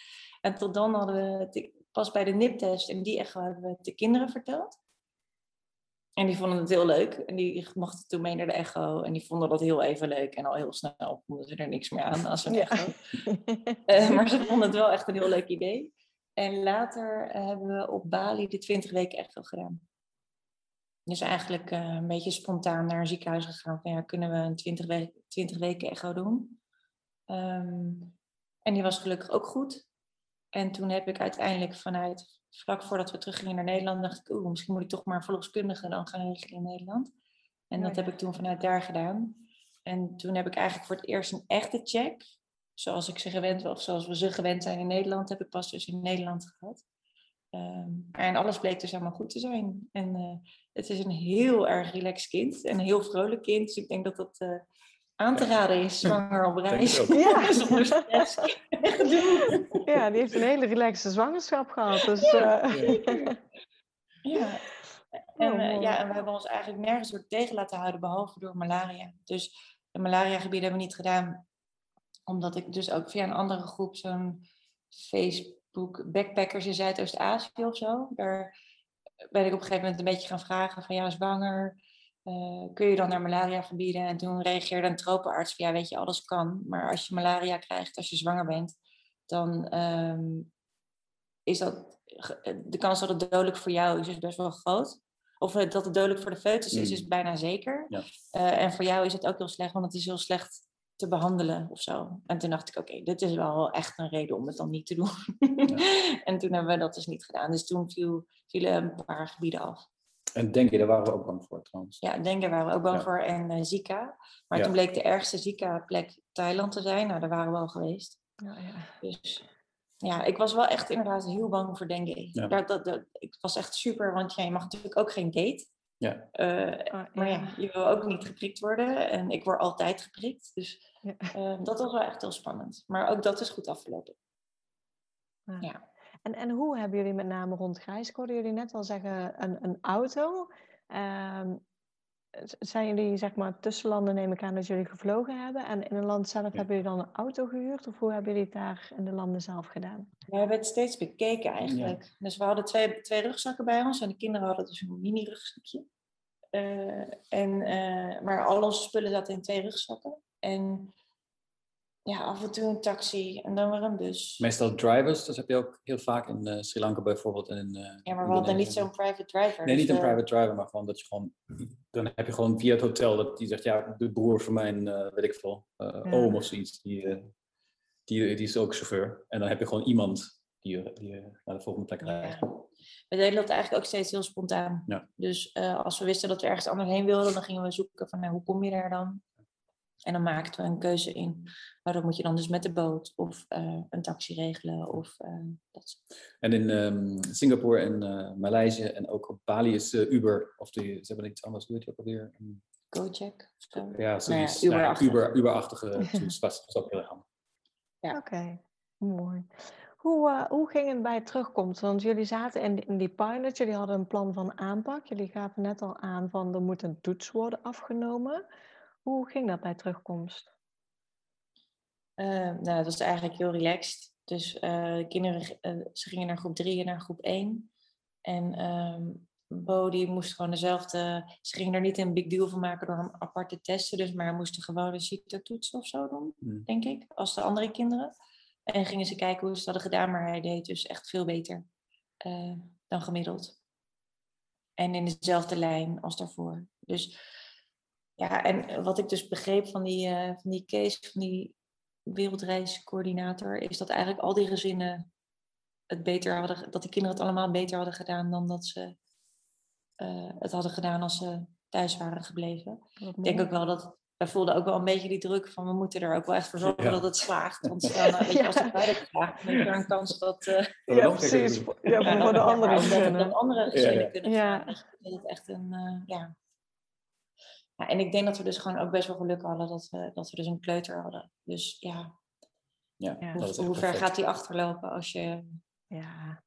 En tot dan hadden we, pas bij de NIP-test en die echo hebben we het de kinderen verteld. En die vonden het heel leuk. En die mochten toen mee naar de echo. En die vonden dat heel even leuk. En al heel snel vonden ze er niks meer aan als een echo. uh, maar ze vonden het wel echt een heel leuk idee. En later uh, hebben we op Bali de 20 weken echo gedaan. Dus eigenlijk uh, een beetje spontaan naar een ziekenhuis gegaan. Van ja, kunnen we een 20, we 20 weken echo doen? Um, en die was gelukkig ook goed. En toen heb ik uiteindelijk vanuit vlak voordat we teruggingen naar Nederland, dacht ik, oeh, misschien moet ik toch maar verloskundige dan gaan regelen in Nederland. En dat heb ik toen vanuit daar gedaan. En toen heb ik eigenlijk voor het eerst een echte check, zoals ik ze gewend was, of zoals we ze gewend zijn in Nederland, heb ik pas dus in Nederland gehad. Um, en alles bleek dus helemaal goed te zijn. En uh, het is een heel erg relaxed kind en een heel vrolijk kind. Dus ik denk dat dat uh, aan te raden is, zwanger op reis. Ja. (laughs) Zonder stress. ja, die heeft een hele relaxe zwangerschap gehad. Dus, uh... ja. En, uh, ja, en we hebben ons eigenlijk nergens door tegen laten houden, behalve door malaria. Dus de malaria-gebieden hebben we niet gedaan, omdat ik dus ook via een andere groep, zo'n Facebook Backpackers in Zuidoost-Azië of zo, daar ben ik op een gegeven moment een beetje gaan vragen van ja, zwanger, uh, kun je dan naar malaria gebieden? En toen reageerde een tropenarts van ja, weet je, alles kan. Maar als je malaria krijgt als je zwanger bent, dan um, is dat de kans dat het dodelijk voor jou is, is best wel groot. Of dat het dodelijk voor de foetus is, is bijna zeker. Ja. Uh, en voor jou is het ook heel slecht, want het is heel slecht te behandelen of zo. En toen dacht ik, oké, okay, dit is wel echt een reden om het dan niet te doen. Ja. (laughs) en toen hebben we dat dus niet gedaan. Dus toen viel, vielen een paar gebieden af. En Dengue, daar waren we ook bang voor trouwens. Ja, Dengue waren we ook bang Ja. voor en eh, Zika. Maar Ja. toen bleek de ergste Zika-plek Thailand te zijn. Nou, daar waren we al geweest. Ja, ja. Dus ja, ik was wel echt inderdaad heel bang voor dengue. Ja. Dat, dat, dat, ik was echt super, want ja, je mag natuurlijk ook geen date. Ja. Eh, Ah, maar ja. je wil ook niet geprikt worden. En ik word altijd geprikt. Dus Ja. eh, dat was wel echt heel spannend. Maar ook dat is goed afgelopen. Ja. Ja. En, en hoe hebben jullie met name rondgereisd? Ik hoorde jullie net al zeggen een, een auto. Ehm, zijn jullie zeg maar tussenlanden neem ik aan dat jullie gevlogen hebben. En in een land zelf Ja. hebben jullie dan een auto gehuurd? Of hoe hebben jullie het daar in de landen zelf gedaan? We hebben het steeds bekeken eigenlijk. Dus we hadden twee, twee rugzakken bij ons. En de kinderen hadden dus een mini-rugzakje. Eh, en, eh, maar al onze spullen zaten in twee rugzakken. En ja, af en toe een taxi en dan weer een bus. Meestal drivers, dat heb je ook heel vaak in eh, Sri Lanka bijvoorbeeld. En in, eh, Ja, maar we hadden niet zo'n private driver. Nee, dus niet een private driver, maar gewoon dat je gewoon... Dan heb je gewoon via het hotel dat die zegt, ja, de broer van mijn, eh, weet ik veel, Ja. oom of zoiets, die, die, die is ook chauffeur. En dan heb je gewoon iemand die je, die naar de volgende plek rijdt. Ja. We deden dat eigenlijk ook steeds heel spontaan. Ja. Dus als we wisten dat we ergens anders heen wilden, dan gingen we zoeken van nou, hoe kom je daar dan? En dan maakten we een keuze in. Maar dan moet je dan dus met de boot of eh, een taxi regelen of eh, dat En in ehm, Singapore en eh Maleisië en ook op Bali is eh, Uber, of die, ze hebben iets anders, hoe heet die ook alweer? Of zo. Ja, Nou zoiets. Nou ja, Uber-achtig. Uber, Uber-achtige (laughs) is ook heel erg handig. Ja. Oké, mooi. Hoe, eh, hoe ging het bij terugkomst? Want jullie zaten in, in die pilot, jullie hadden een plan van aanpak. Jullie gaven net al aan van er moet een toets worden afgenomen. Hoe ging dat bij terugkomst? Eh, nou, dat was eigenlijk heel relaxed. Dus eh, de kinderen, eh, ze gingen naar groep 3 en naar groep 1. En um, Bo die moest gewoon dezelfde... Ze ging er niet een big deal van maken door hem apart te testen. Dus, maar hij moest gewoon een CITO-toets of zo doen, hmm. denk ik. Als de andere kinderen. En gingen ze kijken hoe ze dat hadden gedaan. Maar hij deed dus echt veel beter uh, dan gemiddeld. En in dezelfde lijn als daarvoor. Dus ja, en wat ik dus begreep van die, uh, van die case, van die wereldreiscoördinator, is dat eigenlijk al die gezinnen het beter hadden, dat die kinderen het allemaal beter hadden gedaan dan dat ze uh, het hadden gedaan als ze thuis waren gebleven. Ik denk ook wel dat wij voelden ook wel een beetje die druk van we moeten er ook wel echt voor zorgen dat het slaagt. Want (laughs) dan, uh, weet je, als het beide slaagt, dan heb je een kans dat... Uh, ja, precies. Ja, voor de andere gezinnen. Dan andere gezinnen kunnen gaan. Dat het echt een, uh, ja. Ja. En ik denk dat we dus gewoon ook best wel geluk hadden dat we, dat we dus een kleuter hadden. Dus ja, ja, hoe, hoe ver gaat die achterlopen als je... Ja,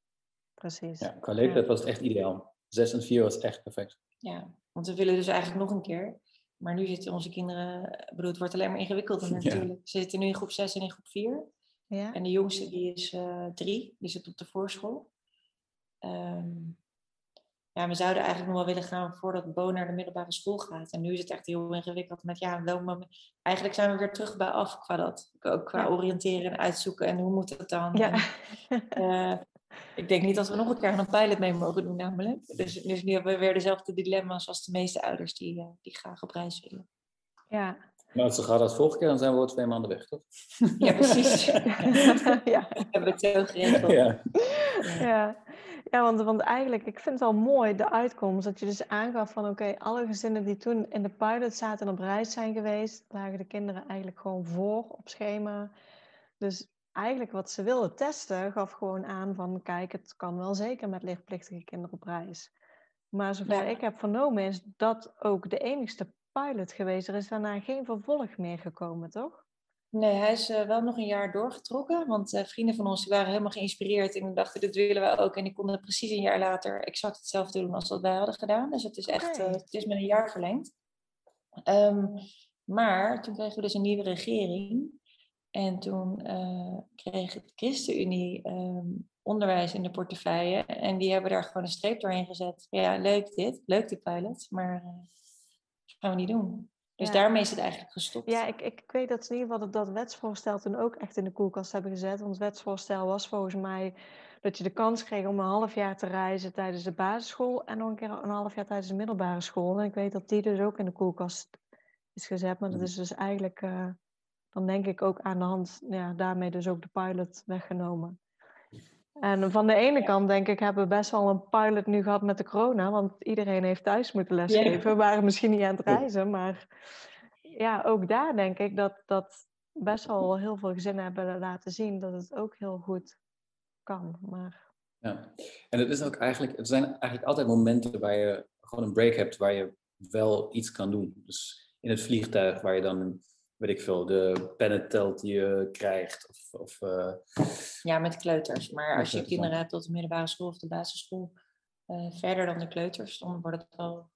precies. Ja, qua leeftijd was het echt ideaal. Zes en vier was echt perfect. Ja, want we willen dus eigenlijk nog een keer. Maar nu zitten onze kinderen, ik bedoel, het wordt alleen maar ingewikkelder (laughs) natuurlijk. Ze zitten nu in groep 6 en in groep 4. Ja. En de jongste die is uh, drie, die zit op de voorschool. Um, ja, we zouden eigenlijk nog wel willen gaan voordat Bo naar de middelbare school gaat. En nu is het echt heel ingewikkeld met, ja, welk moment... Eigenlijk zijn we weer terug bij af qua dat. Ook qua oriënteren en uitzoeken en hoe moet het dan. Ja. uh, ik denk niet dat we nog een keer een pilot mee mogen doen namelijk. Dus, dus nu hebben we weer dezelfde dilemma's als de meeste ouders die, uh, die graag op reis willen. Ja. Maar als ze gaat als volgende keer, dan zijn we al twee maanden weg, toch? Ja, precies. (laughs) ja. (laughs) Hebben we het zo geregeld. Ja. ja. Ja, want, want eigenlijk, ik vind het wel mooi, de uitkomst. Dat je dus aangaf van, oké, alle gezinnen die toen in de pilot zaten en op reis zijn geweest, lagen de kinderen eigenlijk gewoon voor op schema. Dus eigenlijk wat ze wilden testen, gaf gewoon aan van, kijk, het kan wel zeker met lichtplichtige kinderen op reis. Maar zover ik heb vernomen is dat ook de enigste pilot geweest. Er is daarna geen vervolg meer gekomen, toch? Nee, hij is uh, wel nog een jaar doorgetrokken. Want uh, vrienden van ons die waren helemaal geïnspireerd en dachten, dit willen we ook. En die konden precies een jaar later exact hetzelfde doen als wat wij hadden gedaan. Dus het is echt, uh, het is met een jaar verlengd. Um, maar toen kregen we dus een nieuwe regering. En toen kreeg de ChristenUnie um, onderwijs in de portefeuille. En die hebben daar gewoon een streep doorheen gezet. Ja, leuk dit, leuk die pilot, maar dat gaan we niet doen. Dus daarmee is het eigenlijk gestopt. Ja, ik, ik, weet dat in ieder geval dat, dat wetsvoorstel toen ook echt in de koelkast hebben gezet. Want het wetsvoorstel was volgens mij dat je de kans kreeg om een half jaar te reizen tijdens de basisschool en nog een keer een half jaar tijdens de middelbare school. En ik weet dat die dus ook in de koelkast is gezet. Maar dat mm. is dus eigenlijk, uh, dan denk ik ook aan de hand, ja, daarmee dus ook de pilot weggenomen. En van de ene kant denk ik, hebben we best wel een pilot nu gehad met de corona, want iedereen heeft thuis moeten lesgeven. We waren misschien niet aan het reizen, maar ja, ook daar denk ik dat, dat best wel heel veel gezinnen hebben laten zien dat het ook heel goed kan. Maar... Ja, en het is ook eigenlijk, er zijn eigenlijk altijd momenten waar je gewoon een break hebt waar je wel iets kan doen. Dus in het vliegtuig waar je dan weet ik veel, de pennentelt die je krijgt. Of, of uh... Ja, met kleuters. Maar als je kinderen hebt tot de middelbare school of de basisschool, uh, verder dan de kleuters, dan wordt het wel.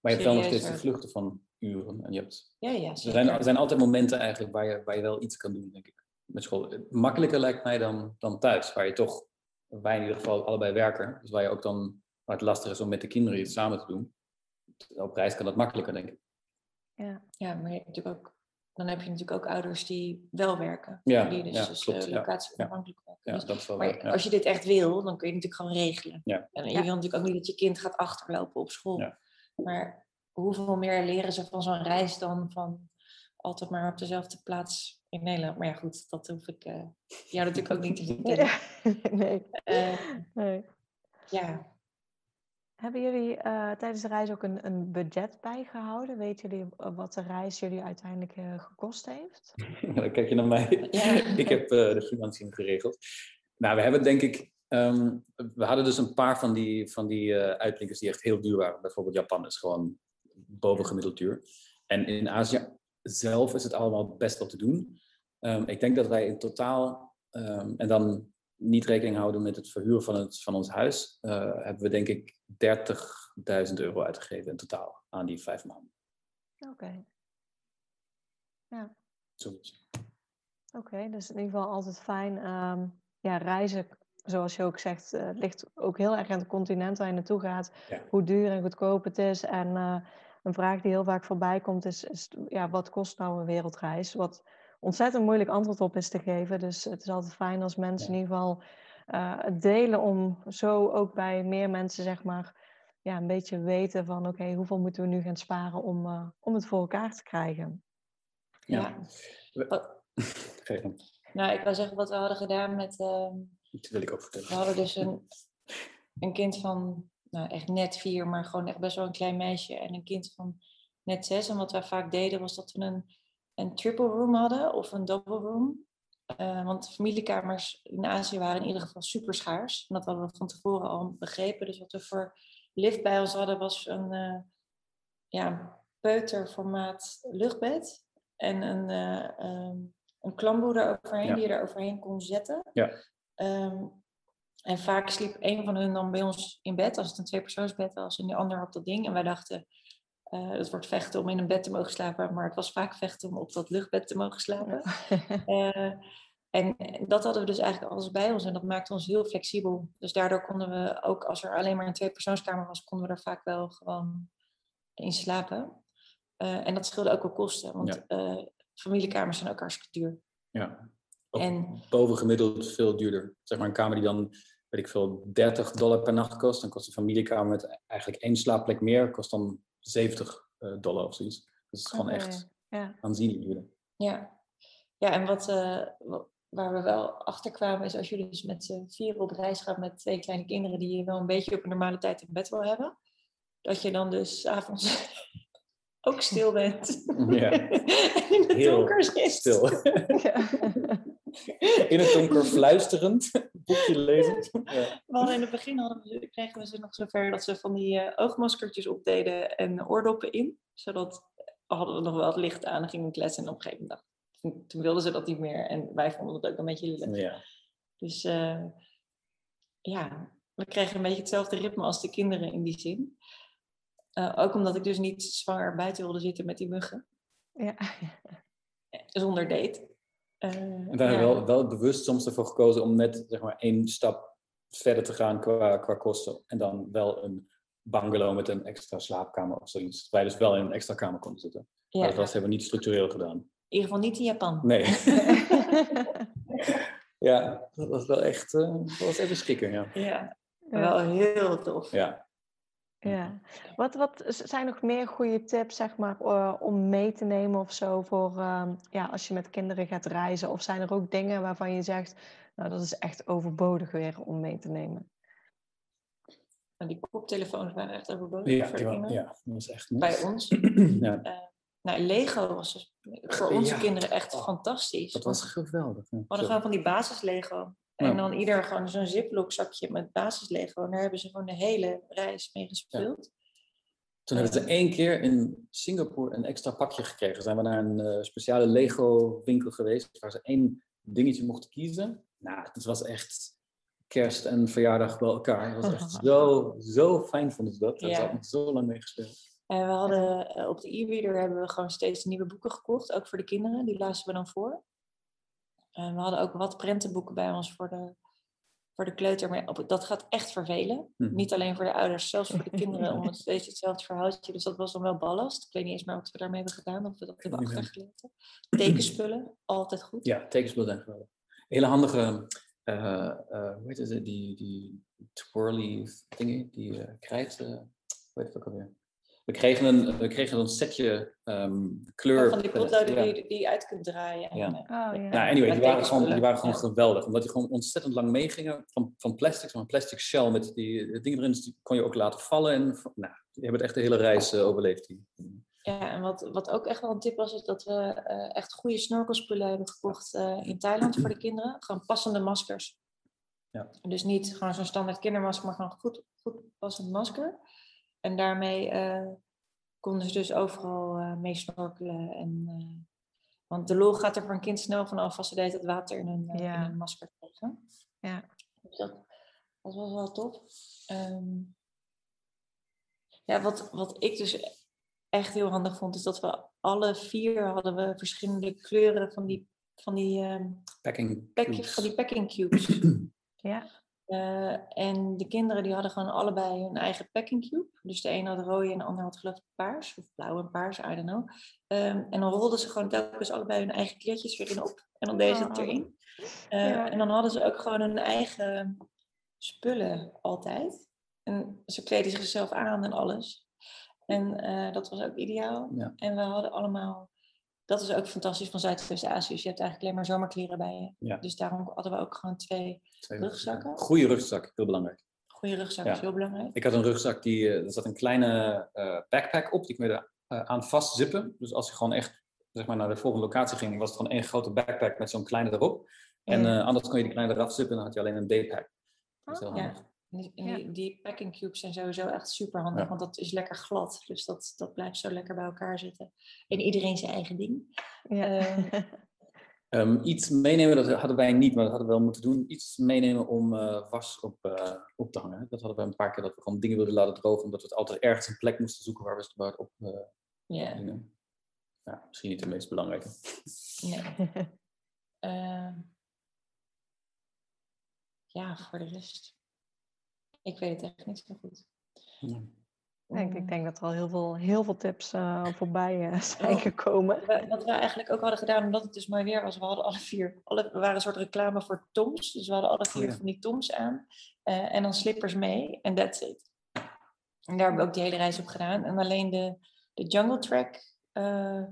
Maar je hebt wel nog steeds de vluchten van uren. En je hebt... Ja, ja. Er zijn, er zijn altijd momenten eigenlijk waar je, waar je wel iets kan doen, denk ik. Met school. Makkelijker lijkt mij dan, dan thuis, waar je toch, wij in ieder geval allebei werken. Dus waar je ook dan, waar het lastig is om met de kinderen iets samen te doen. Op reis kan dat makkelijker, denk ik. Ja, ja maar je hebt natuurlijk ook dan heb je natuurlijk ook ouders die wel werken. Ja, die dus, ja, dus klopt, uh, locatieafhankelijk ja. werken. Ja, dus, dat is wel maar waar, als je dit echt wil, dan kun je natuurlijk gewoon regelen. Ja. En je wil natuurlijk ook niet dat je kind gaat achterlopen op school. Maar hoeveel meer leren ze van zo'n reis dan van altijd maar op dezelfde plaats in Nederland? Maar ja, goed, dat hoef ik uh, jou natuurlijk ook niet te (laughs) vertellen. (laughs) nee. Uh, nee. Ja, hebben jullie uh, tijdens de reis ook een, een budget bijgehouden? Weten jullie eh, wat de reis jullie uiteindelijk uh, gekost heeft? (laughs) dan kijk je naar mij. Ja. (laughs) ik heb de financiën geregeld. Nou, we hebben denk ik... Um, we hadden dus een paar van die, van die uitblinkers die echt heel duur waren. Bijvoorbeeld Japan is gewoon bovengemiddeld duur. En in Azië zelf is het allemaal best wel te doen. Um, ik denk dat wij in totaal... Um, en dan niet rekening houden met het verhuur van, het, van ons huis, uh, hebben we denk ik 30.000 euro uitgegeven in totaal aan die vijf maanden. Oké. Okay. Ja. Zoiets. Oké, okay, dus in ieder geval altijd fijn. Um, ja, reizen zoals je ook zegt, uh, ligt ook heel erg aan het continent waar je naartoe gaat. Hoe duur en goedkoop het is. En uh, een vraag die heel vaak voorbij komt is, is, ja, wat kost nou een wereldreis? Wat ontzettend moeilijk antwoord op is te geven. Dus het is altijd fijn als mensen in ieder geval uh, het delen om zo ook bij meer mensen zeg maar ja, een beetje weten van oké, hoeveel moeten we nu gaan sparen om, uh, om het voor elkaar te krijgen. Ja. ja. (laughs) Nou, ik wil zeggen wat we hadden gedaan met. Uh, dat wil ik ook vertellen. We hadden dus een, (laughs) een kind van nou, echt net vier, maar gewoon echt best wel een klein meisje. En een kind van net zes. En wat wij vaak deden was dat we een, een triple room hadden of een double room. Uh, want familiekamers in Azië waren in ieder geval super schaars. En dat hadden we van tevoren al begrepen. Dus wat we voor lift bij ons hadden was een uh, ja, peuterformaat luchtbed. En een, uh, um, een klamboe eroverheen die je er overheen kon zetten. Ja. Um, en vaak sliep een van hun dan bij ons in bed, als het een tweepersoonsbed was, en de ander op dat ding. En wij dachten, uh, het wordt vechten om in een bed te mogen slapen, maar het was vaak vechten om op dat luchtbed te mogen slapen. uh, (laughs) en dat hadden we dus eigenlijk alles bij ons en dat maakte ons heel flexibel. Dus daardoor konden we ook, als er alleen maar een tweepersoonskamer was, konden we er vaak wel gewoon in slapen. Uh, en dat scheelde ook wel kosten, want ja. familiekamers zijn ook hartstikke duur. Ja, en, bovengemiddeld veel duurder. Zeg maar een kamer die dan weet ik veel, 30 dollar per nacht kost, dan kost een familiekamer met eigenlijk één slaapplek meer, kost dan 70 uh, dollar of zoiets. Dus het is gewoon echt ja. aanzienlijk duurder. Ja, ja en wat, uh, waar we wel achter kwamen is als jullie dus met z'n vier op reis gaat met twee kleine kinderen die je wel een beetje op een normale tijd in bed wil hebben, dat je dan dus avonds ook stil bent. Ja. en (laughs) in het donker zit. Stil. Ja. (laughs) in het donker fluisterend, boekje lezend. Ja. We hadden in het begin hadden we, kregen we ze nog zover dat ze van die uh, oogmaskertjes opdeden en oordoppen in. Zodat hadden we nog wel het licht aan en gingen kletsen en op een gegeven moment toen, toen wilden ze dat niet meer. En wij vonden het ook een beetje lullig. Ja. Dus uh, ja, we kregen een beetje hetzelfde ritme als de kinderen in die zin. Uh, ook omdat ik dus niet zwanger buiten wilde zitten met die muggen. Ja. Zonder date. Uh, en daar hebben we wel, wel bewust soms ervoor gekozen om net zeg maar één stap verder te gaan qua, qua kosten. En dan wel een bungalow met een extra slaapkamer of zoiets. Wij dus wel in een extra kamer konden zitten. Ja. Maar dat was, hebben we niet structureel gedaan. In ieder geval niet in Japan. Nee. (laughs) ja, dat was wel echt uh, dat was even ja. Ja, wel heel tof. Ja. Ja. Wat, wat zijn nog meer goede tips, zeg maar, uh, om mee te nemen of zo voor uh, ja, als je met kinderen gaat reizen? Of zijn er ook dingen waarvan je zegt, nou, dat is echt overbodig weer om mee te nemen? Nou, die koptelefoons waren echt overbodig ja, voor de kinderen. Ja, dat was echt Bij ons. (clears throat) ja. Uh, nou, Lego was dus voor onze kinderen echt fantastisch. Dat was geweldig. We hadden gewoon van die basis Lego. En dan ieder gewoon zo'n ziplock zakje met basis Lego. En daar hebben ze gewoon de hele reis mee gespeeld. Toen hebben ze één keer in Singapore een extra pakje gekregen. Zijn we naar een uh, speciale Lego winkel geweest waar ze één dingetje mochten kiezen. Nou, het was echt kerst en verjaardag bij elkaar. Het was echt (laughs) zo, zo fijn vonden ze dat. Daar ja. hebben zo lang mee gespeeld. En we hadden uh, op de e-reader hebben we gewoon steeds nieuwe boeken gekocht, ook voor de kinderen. Die lazen we dan voor. En we hadden ook wat prentenboeken bij ons voor de, voor de kleuter. Maar dat gaat echt vervelen. Mm. Niet alleen voor de ouders, zelfs voor de (laughs) kinderen. om het steeds hetzelfde verhaaltje. Dus dat was dan wel ballast. Ik weet niet eens meer wat we daarmee hebben gedaan. Of we dat hebben achtergelaten. Tekenspullen, altijd goed. Ja, tekenspullen zijn geweldig. Hele handige, uh, uh, hoe heet het, die, die twirly dingen, die uh, krijt, hoe heet het ook alweer? We kregen een, we kregen een setje um, kleur. Oh, van die potloden die, die je uit kunt draaien. Ja. Oh, ja. Nou, anyway, die waren gewoon, die waren gewoon geweldig. Omdat die gewoon ontzettend lang meegingen van, van plastic. Zo'n plastic shell met die dingen erin. Dus die kon je ook laten vallen. En, nou, die hebben het echt de hele reis uh, overleefd. Die. Ja, en wat, wat ook echt wel een tip was, is dat we uh, echt goede snorkelspullen hebben gekocht uh, in Thailand voor de kinderen. Gewoon passende maskers. Ja. Dus niet gewoon zo'n standaard kindermasker, maar gewoon goed, goed passend masker. En daarmee uh, konden ze dus overal uh, mee snorkelen. En, uh, want de lol gaat er voor een kind snel vanaf als ze deed het water in een, ja. in een masker krijgen. Ja. Dus dat, dat was wel tof. Um, ja, wat, wat ik dus echt heel handig vond, is dat we alle vier hadden we verschillende kleuren van die, van die, um, packing pack, van die packing cubes. ja. Eh, en de kinderen die hadden gewoon allebei hun eigen packing cube. Dus de een had rode en de ander had geloof ik paars. Of blauw en paars, I don't know. Ehm, en dan rolden ze gewoon telkens allebei hun eigen kleertjes weer in op. En dan deden ze het Oh. erin. Eh, En dan hadden ze ook gewoon hun eigen spullen altijd. En ze kleden zichzelf aan en alles. En eh, dat was ook ideaal. Ja. En we hadden allemaal... Dat is ook fantastisch van Zuidoost-Azië. Dus je hebt eigenlijk alleen maar zomerkleren bij je. Ja. Dus daarom hadden we ook gewoon twee Twee Rugzakken? Goede rugzak, heel belangrijk. goede rugzakken. Ja. is heel belangrijk. Ik had een rugzak, die, eh, er zat een kleine eh, backpack op, die kon je er eh, aan vastzippen. Dus als je gewoon echt zeg maar, naar de volgende locatie ging, was het gewoon één grote backpack met zo'n kleine erop. En Ja. anders kon je die kleine eraf zippen en dan had je alleen een daypack. Dat is heel Ja. handig. En die, en Ja. die, die packing cubes zijn sowieso echt super handig, Ja. want dat is lekker glad. Dus dat, dat blijft zo lekker bij elkaar zitten. En iedereen zijn eigen ding. Ja. Eh, (laughs) Ehm, iets meenemen, dat hadden wij niet, maar dat hadden we wel moeten doen. Iets meenemen om eh, was op, eh, op te hangen. Dat hadden we een paar keer, dat we gewoon dingen wilden laten drogen, omdat we het altijd ergens een plek moesten zoeken waar we het op eh Ja, misschien niet de meest belangrijke. nee. (laughs) Eh, ja, voor de rest. Ik weet het echt niet zo goed. Ja. Ja, ik, denk dat er al heel veel, heel veel tips eh, (laughs) voorbij eh, zijn Oh. gekomen. Wa- Wat we eigenlijk ook hadden gedaan, omdat het dus mooi weer was, we hadden alle vier, alle, we waren een soort reclame voor Toms. Dus we hadden alle vier ja. van die Toms aan. eh, en dan slippers mee. En that's it. En daar hebben we ook die hele reis op gedaan. En alleen de, de jungle track eh,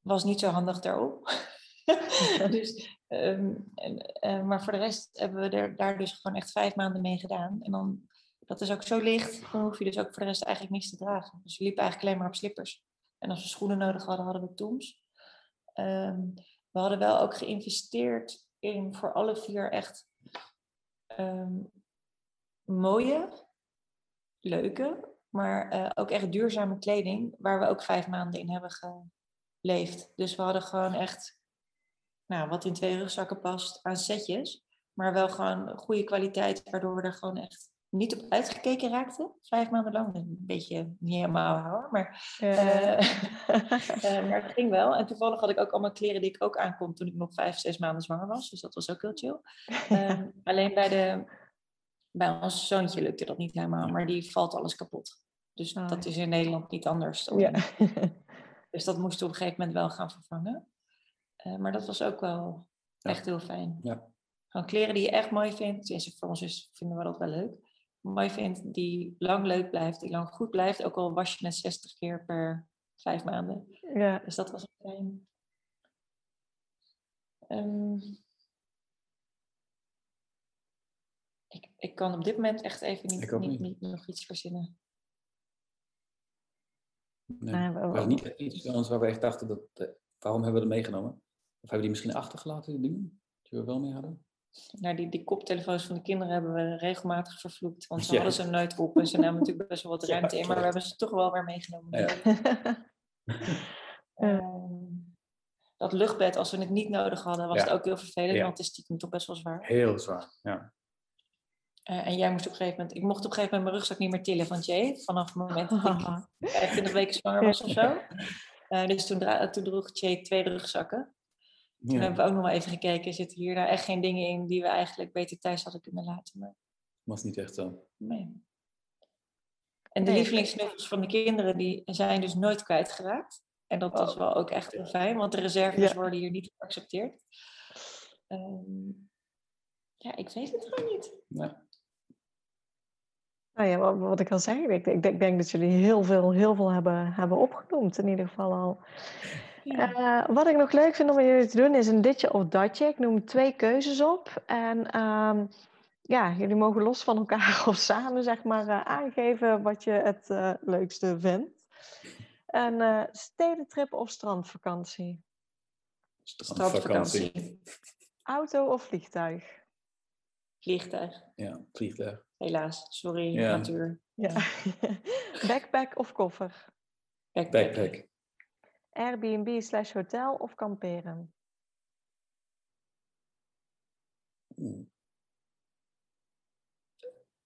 was niet zo handig daarop. (laughs) (laughs) dus, ehm, en, eh, maar voor de rest hebben we daar dus gewoon echt vijf maanden mee gedaan. En dan, dat is ook zo licht, dan hoef je dus ook voor de rest eigenlijk niets te dragen. Dus we liepen eigenlijk alleen maar op slippers. En als we schoenen nodig hadden, hadden we Toms. Ehm, we hadden wel ook geïnvesteerd in voor alle vier echt ehm, mooie, leuke, maar eh, ook echt duurzame kleding, waar we ook vijf maanden in hebben geleefd. Dus we hadden gewoon echt, nou, wat in twee rugzakken past, aan setjes, maar wel gewoon goede kwaliteit, waardoor we er gewoon echt niet op uitgekeken raakten. Vijf maanden lang, een beetje niet helemaal houden, maar Eh, (laughs) eh, maar het ging wel. En toevallig had ik ook allemaal kleren die ik ook aankom toen ik nog vijf, zes maanden zwanger was. Dus dat was ook heel chill. Ehm, (laughs) alleen bij, de, bij ons zoontje lukte dat niet helemaal. Maar die valt alles kapot. Dus Oh, dat is in Nederland niet anders. ja. Dus dat moesten we op een gegeven moment wel gaan vervangen. Eh, maar dat was ook wel Ja. echt heel fijn. Ja. Gewoon kleren die je echt mooi vindt. Tenminste, voor ons is, vinden we dat wel leuk. Mooi vindt, die lang leuk blijft, die lang goed blijft. Ook al was je het 60 keer per vijf maanden. ja. Dus dat was ook fijn. Ehm, ik, ik kan op dit moment echt even niet, niet, niet. niet nog iets verzinnen. Nee. Nee, we- Het was niet iets waar we echt dachten, dat, eh, waarom hebben we het meegenomen? Of hebben die misschien achtergelaten, die dingen? Die we wel mee hadden? Nou, die, die koptelefoons van de kinderen hebben we regelmatig vervloekt. Want ze Ja. hadden ze nooit op en ze namen natuurlijk best wel wat (laughs) Ja, ruimte in. Maar we hebben ze toch wel weer meegenomen. Ja. (laughs) Ehm, dat luchtbed, als we het niet nodig hadden, was het ook heel vervelend. Want het is stiekem toch best wel zwaar. Heel zwaar, ja. Eh, en jij moest op een gegeven moment... Ik mocht op een gegeven moment mijn rugzak niet meer tillen van Jay. Vanaf het moment dat ik (laughs) 25 weken zwanger was of zo. Eh, dus toen, toen droeg Jay twee rugzakken. Toen ja. hebben we ook nog wel even gekeken. Zitten hier daar echt geen dingen in die we eigenlijk beter thuis hadden kunnen laten. Maar Was niet echt zo. nee. En de Nee. lievelingssnuffels van de kinderen die zijn dus nooit kwijtgeraakt. En dat was Oh. wel ook echt heel fijn, want de reserves Ja. worden hier niet geaccepteerd. Ehm, ja, ik weet het gewoon niet. Ja. Nou ja, wat, ik al zei, ik, ik, ik denk dat jullie heel veel, heel veel hebben, hebben opgenoemd, in ieder geval al. Eh, wat ik nog leuk vind om met jullie te doen is een ditje of datje. Ik noem twee keuzes op. En ehm, ja, jullie mogen los van elkaar (laughs) of samen zeg maar eh, aangeven wat je het eh, leukste vindt. Een eh, stedentrip of strandvakantie? Strandvakantie. Auto of vliegtuig? Vliegtuig. Ja, vliegtuig. Helaas. Sorry, Ja. natuur. Ja. (laughs) Backpack of koffer? Backpack. Backpack. Airbnb slash hotel of kamperen?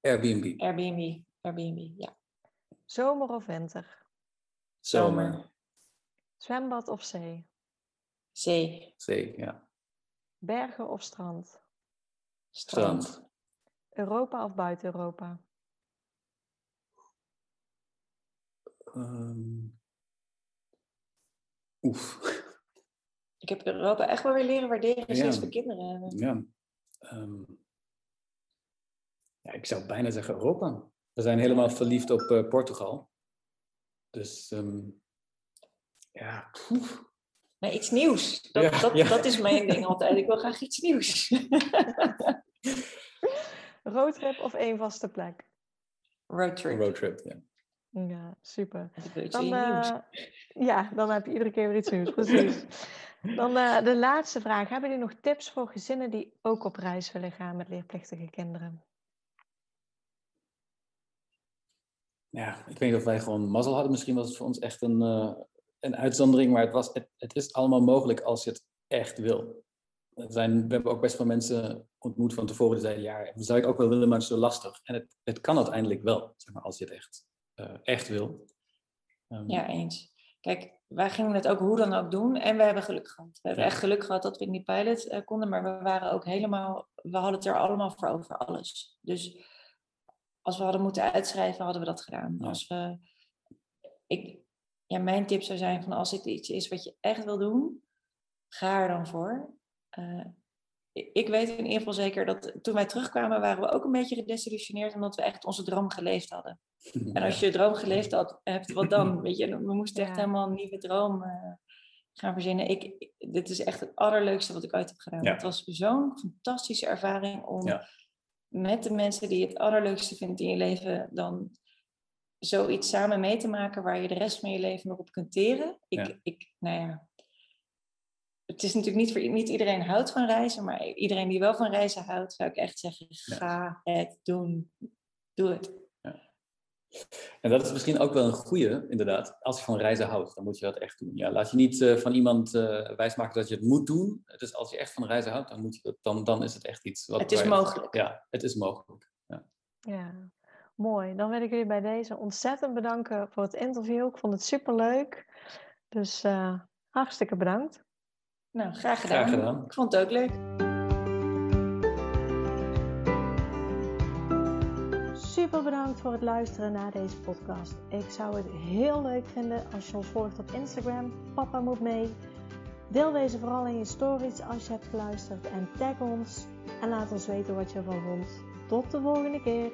Airbnb. Airbnb. Airbnb, ja. Zomer of winter? Zomer. Zwembad of zee? Zee. Zee, ja. Bergen of strand? Strand. Europa of buiten Europa? Um, oef. Ik heb Europa echt wel weer leren waarderen sinds we kinderen hebben. Ja. Um, ja, ik zou bijna zeggen Europa. We zijn helemaal verliefd op uh, Portugal. Dus um, ja, oef. Maar iets nieuws. Dat, ja, dat, ja. dat is mijn ding altijd. Ik wil graag iets nieuws. (laughs) Roadtrip of één vaste plek? Roadtrip. Roadtrip, ja. Ja, super. Dan, uh, ja, dan heb je iedere keer weer iets nieuws, precies. Dan uh, de laatste vraag. Hebben jullie nog tips voor gezinnen die ook op reis willen gaan met leerplichtige kinderen? Ja, ik weet niet of wij gewoon mazzel hadden. Misschien was het voor ons echt een, uh, een uitzondering, maar het, was, het, het is allemaal mogelijk als je het echt wil. Er zijn, we hebben ook best wel mensen ontmoet van tevoren die zeiden, ja, dat zou ik ook wel willen, maar het is zo lastig. En het, het kan uiteindelijk wel, zeg maar, als je het echt, echt wil. Um, ja, eens. Kijk, wij gingen het ook hoe dan ook doen en we hebben geluk gehad. We hebben echt geluk gehad dat we in die pilot uh, konden, maar we waren ook helemaal, we hadden het er allemaal voor over alles. Dus als we hadden moeten uitschrijven, hadden we dat gedaan. Ja. Als we, ik, ja, mijn tip zou zijn van als het iets is wat je echt wil doen, ga er dan voor. Uh, ik weet in ieder geval zeker dat toen wij terugkwamen, waren we ook een beetje gedesillusioneerd omdat we echt onze droom geleefd hadden. (laughs) En als je je droom geleefd had, hebt, wat dan? (laughs) Weet je, we moesten echt helemaal een nieuwe droom uh, gaan verzinnen. Ik, dit is echt het allerleukste wat ik ooit heb gedaan. Het was zo'n fantastische ervaring om ja. met de mensen die je het allerleukste vindt in je leven dan zoiets samen mee te maken waar je de rest van je leven nog op kunt teren. Ik, ik, nou ja, het is natuurlijk niet voor niet iedereen houdt van reizen, maar iedereen die wel van reizen houdt, zou ik echt zeggen: ga het doen. Doe het. Ja. En dat is misschien ook wel een goede, inderdaad. Als je van reizen houdt, dan moet je dat echt doen. Ja, laat je niet uh, van iemand uh, wijsmaken dat je het moet doen. Dus als je echt van reizen houdt, dan, moet je dat, dan, dan is het echt iets wat. Het is mogelijk. Ja, het is mogelijk. Ja. ja. Mooi. Dan wil ik jullie bij deze ontzettend bedanken voor het interview. Ik vond het superleuk. Dus uh, hartstikke bedankt. Nou, graag gedaan. graag gedaan. Ik vond het ook leuk. Super bedankt voor het luisteren naar deze podcast. Ik zou het heel leuk vinden als je ons volgt op Instagram. Papa moet mee. Deel deze vooral in je stories als je hebt geluisterd en tag ons. En laat ons weten wat je ervan vond. Tot de volgende keer.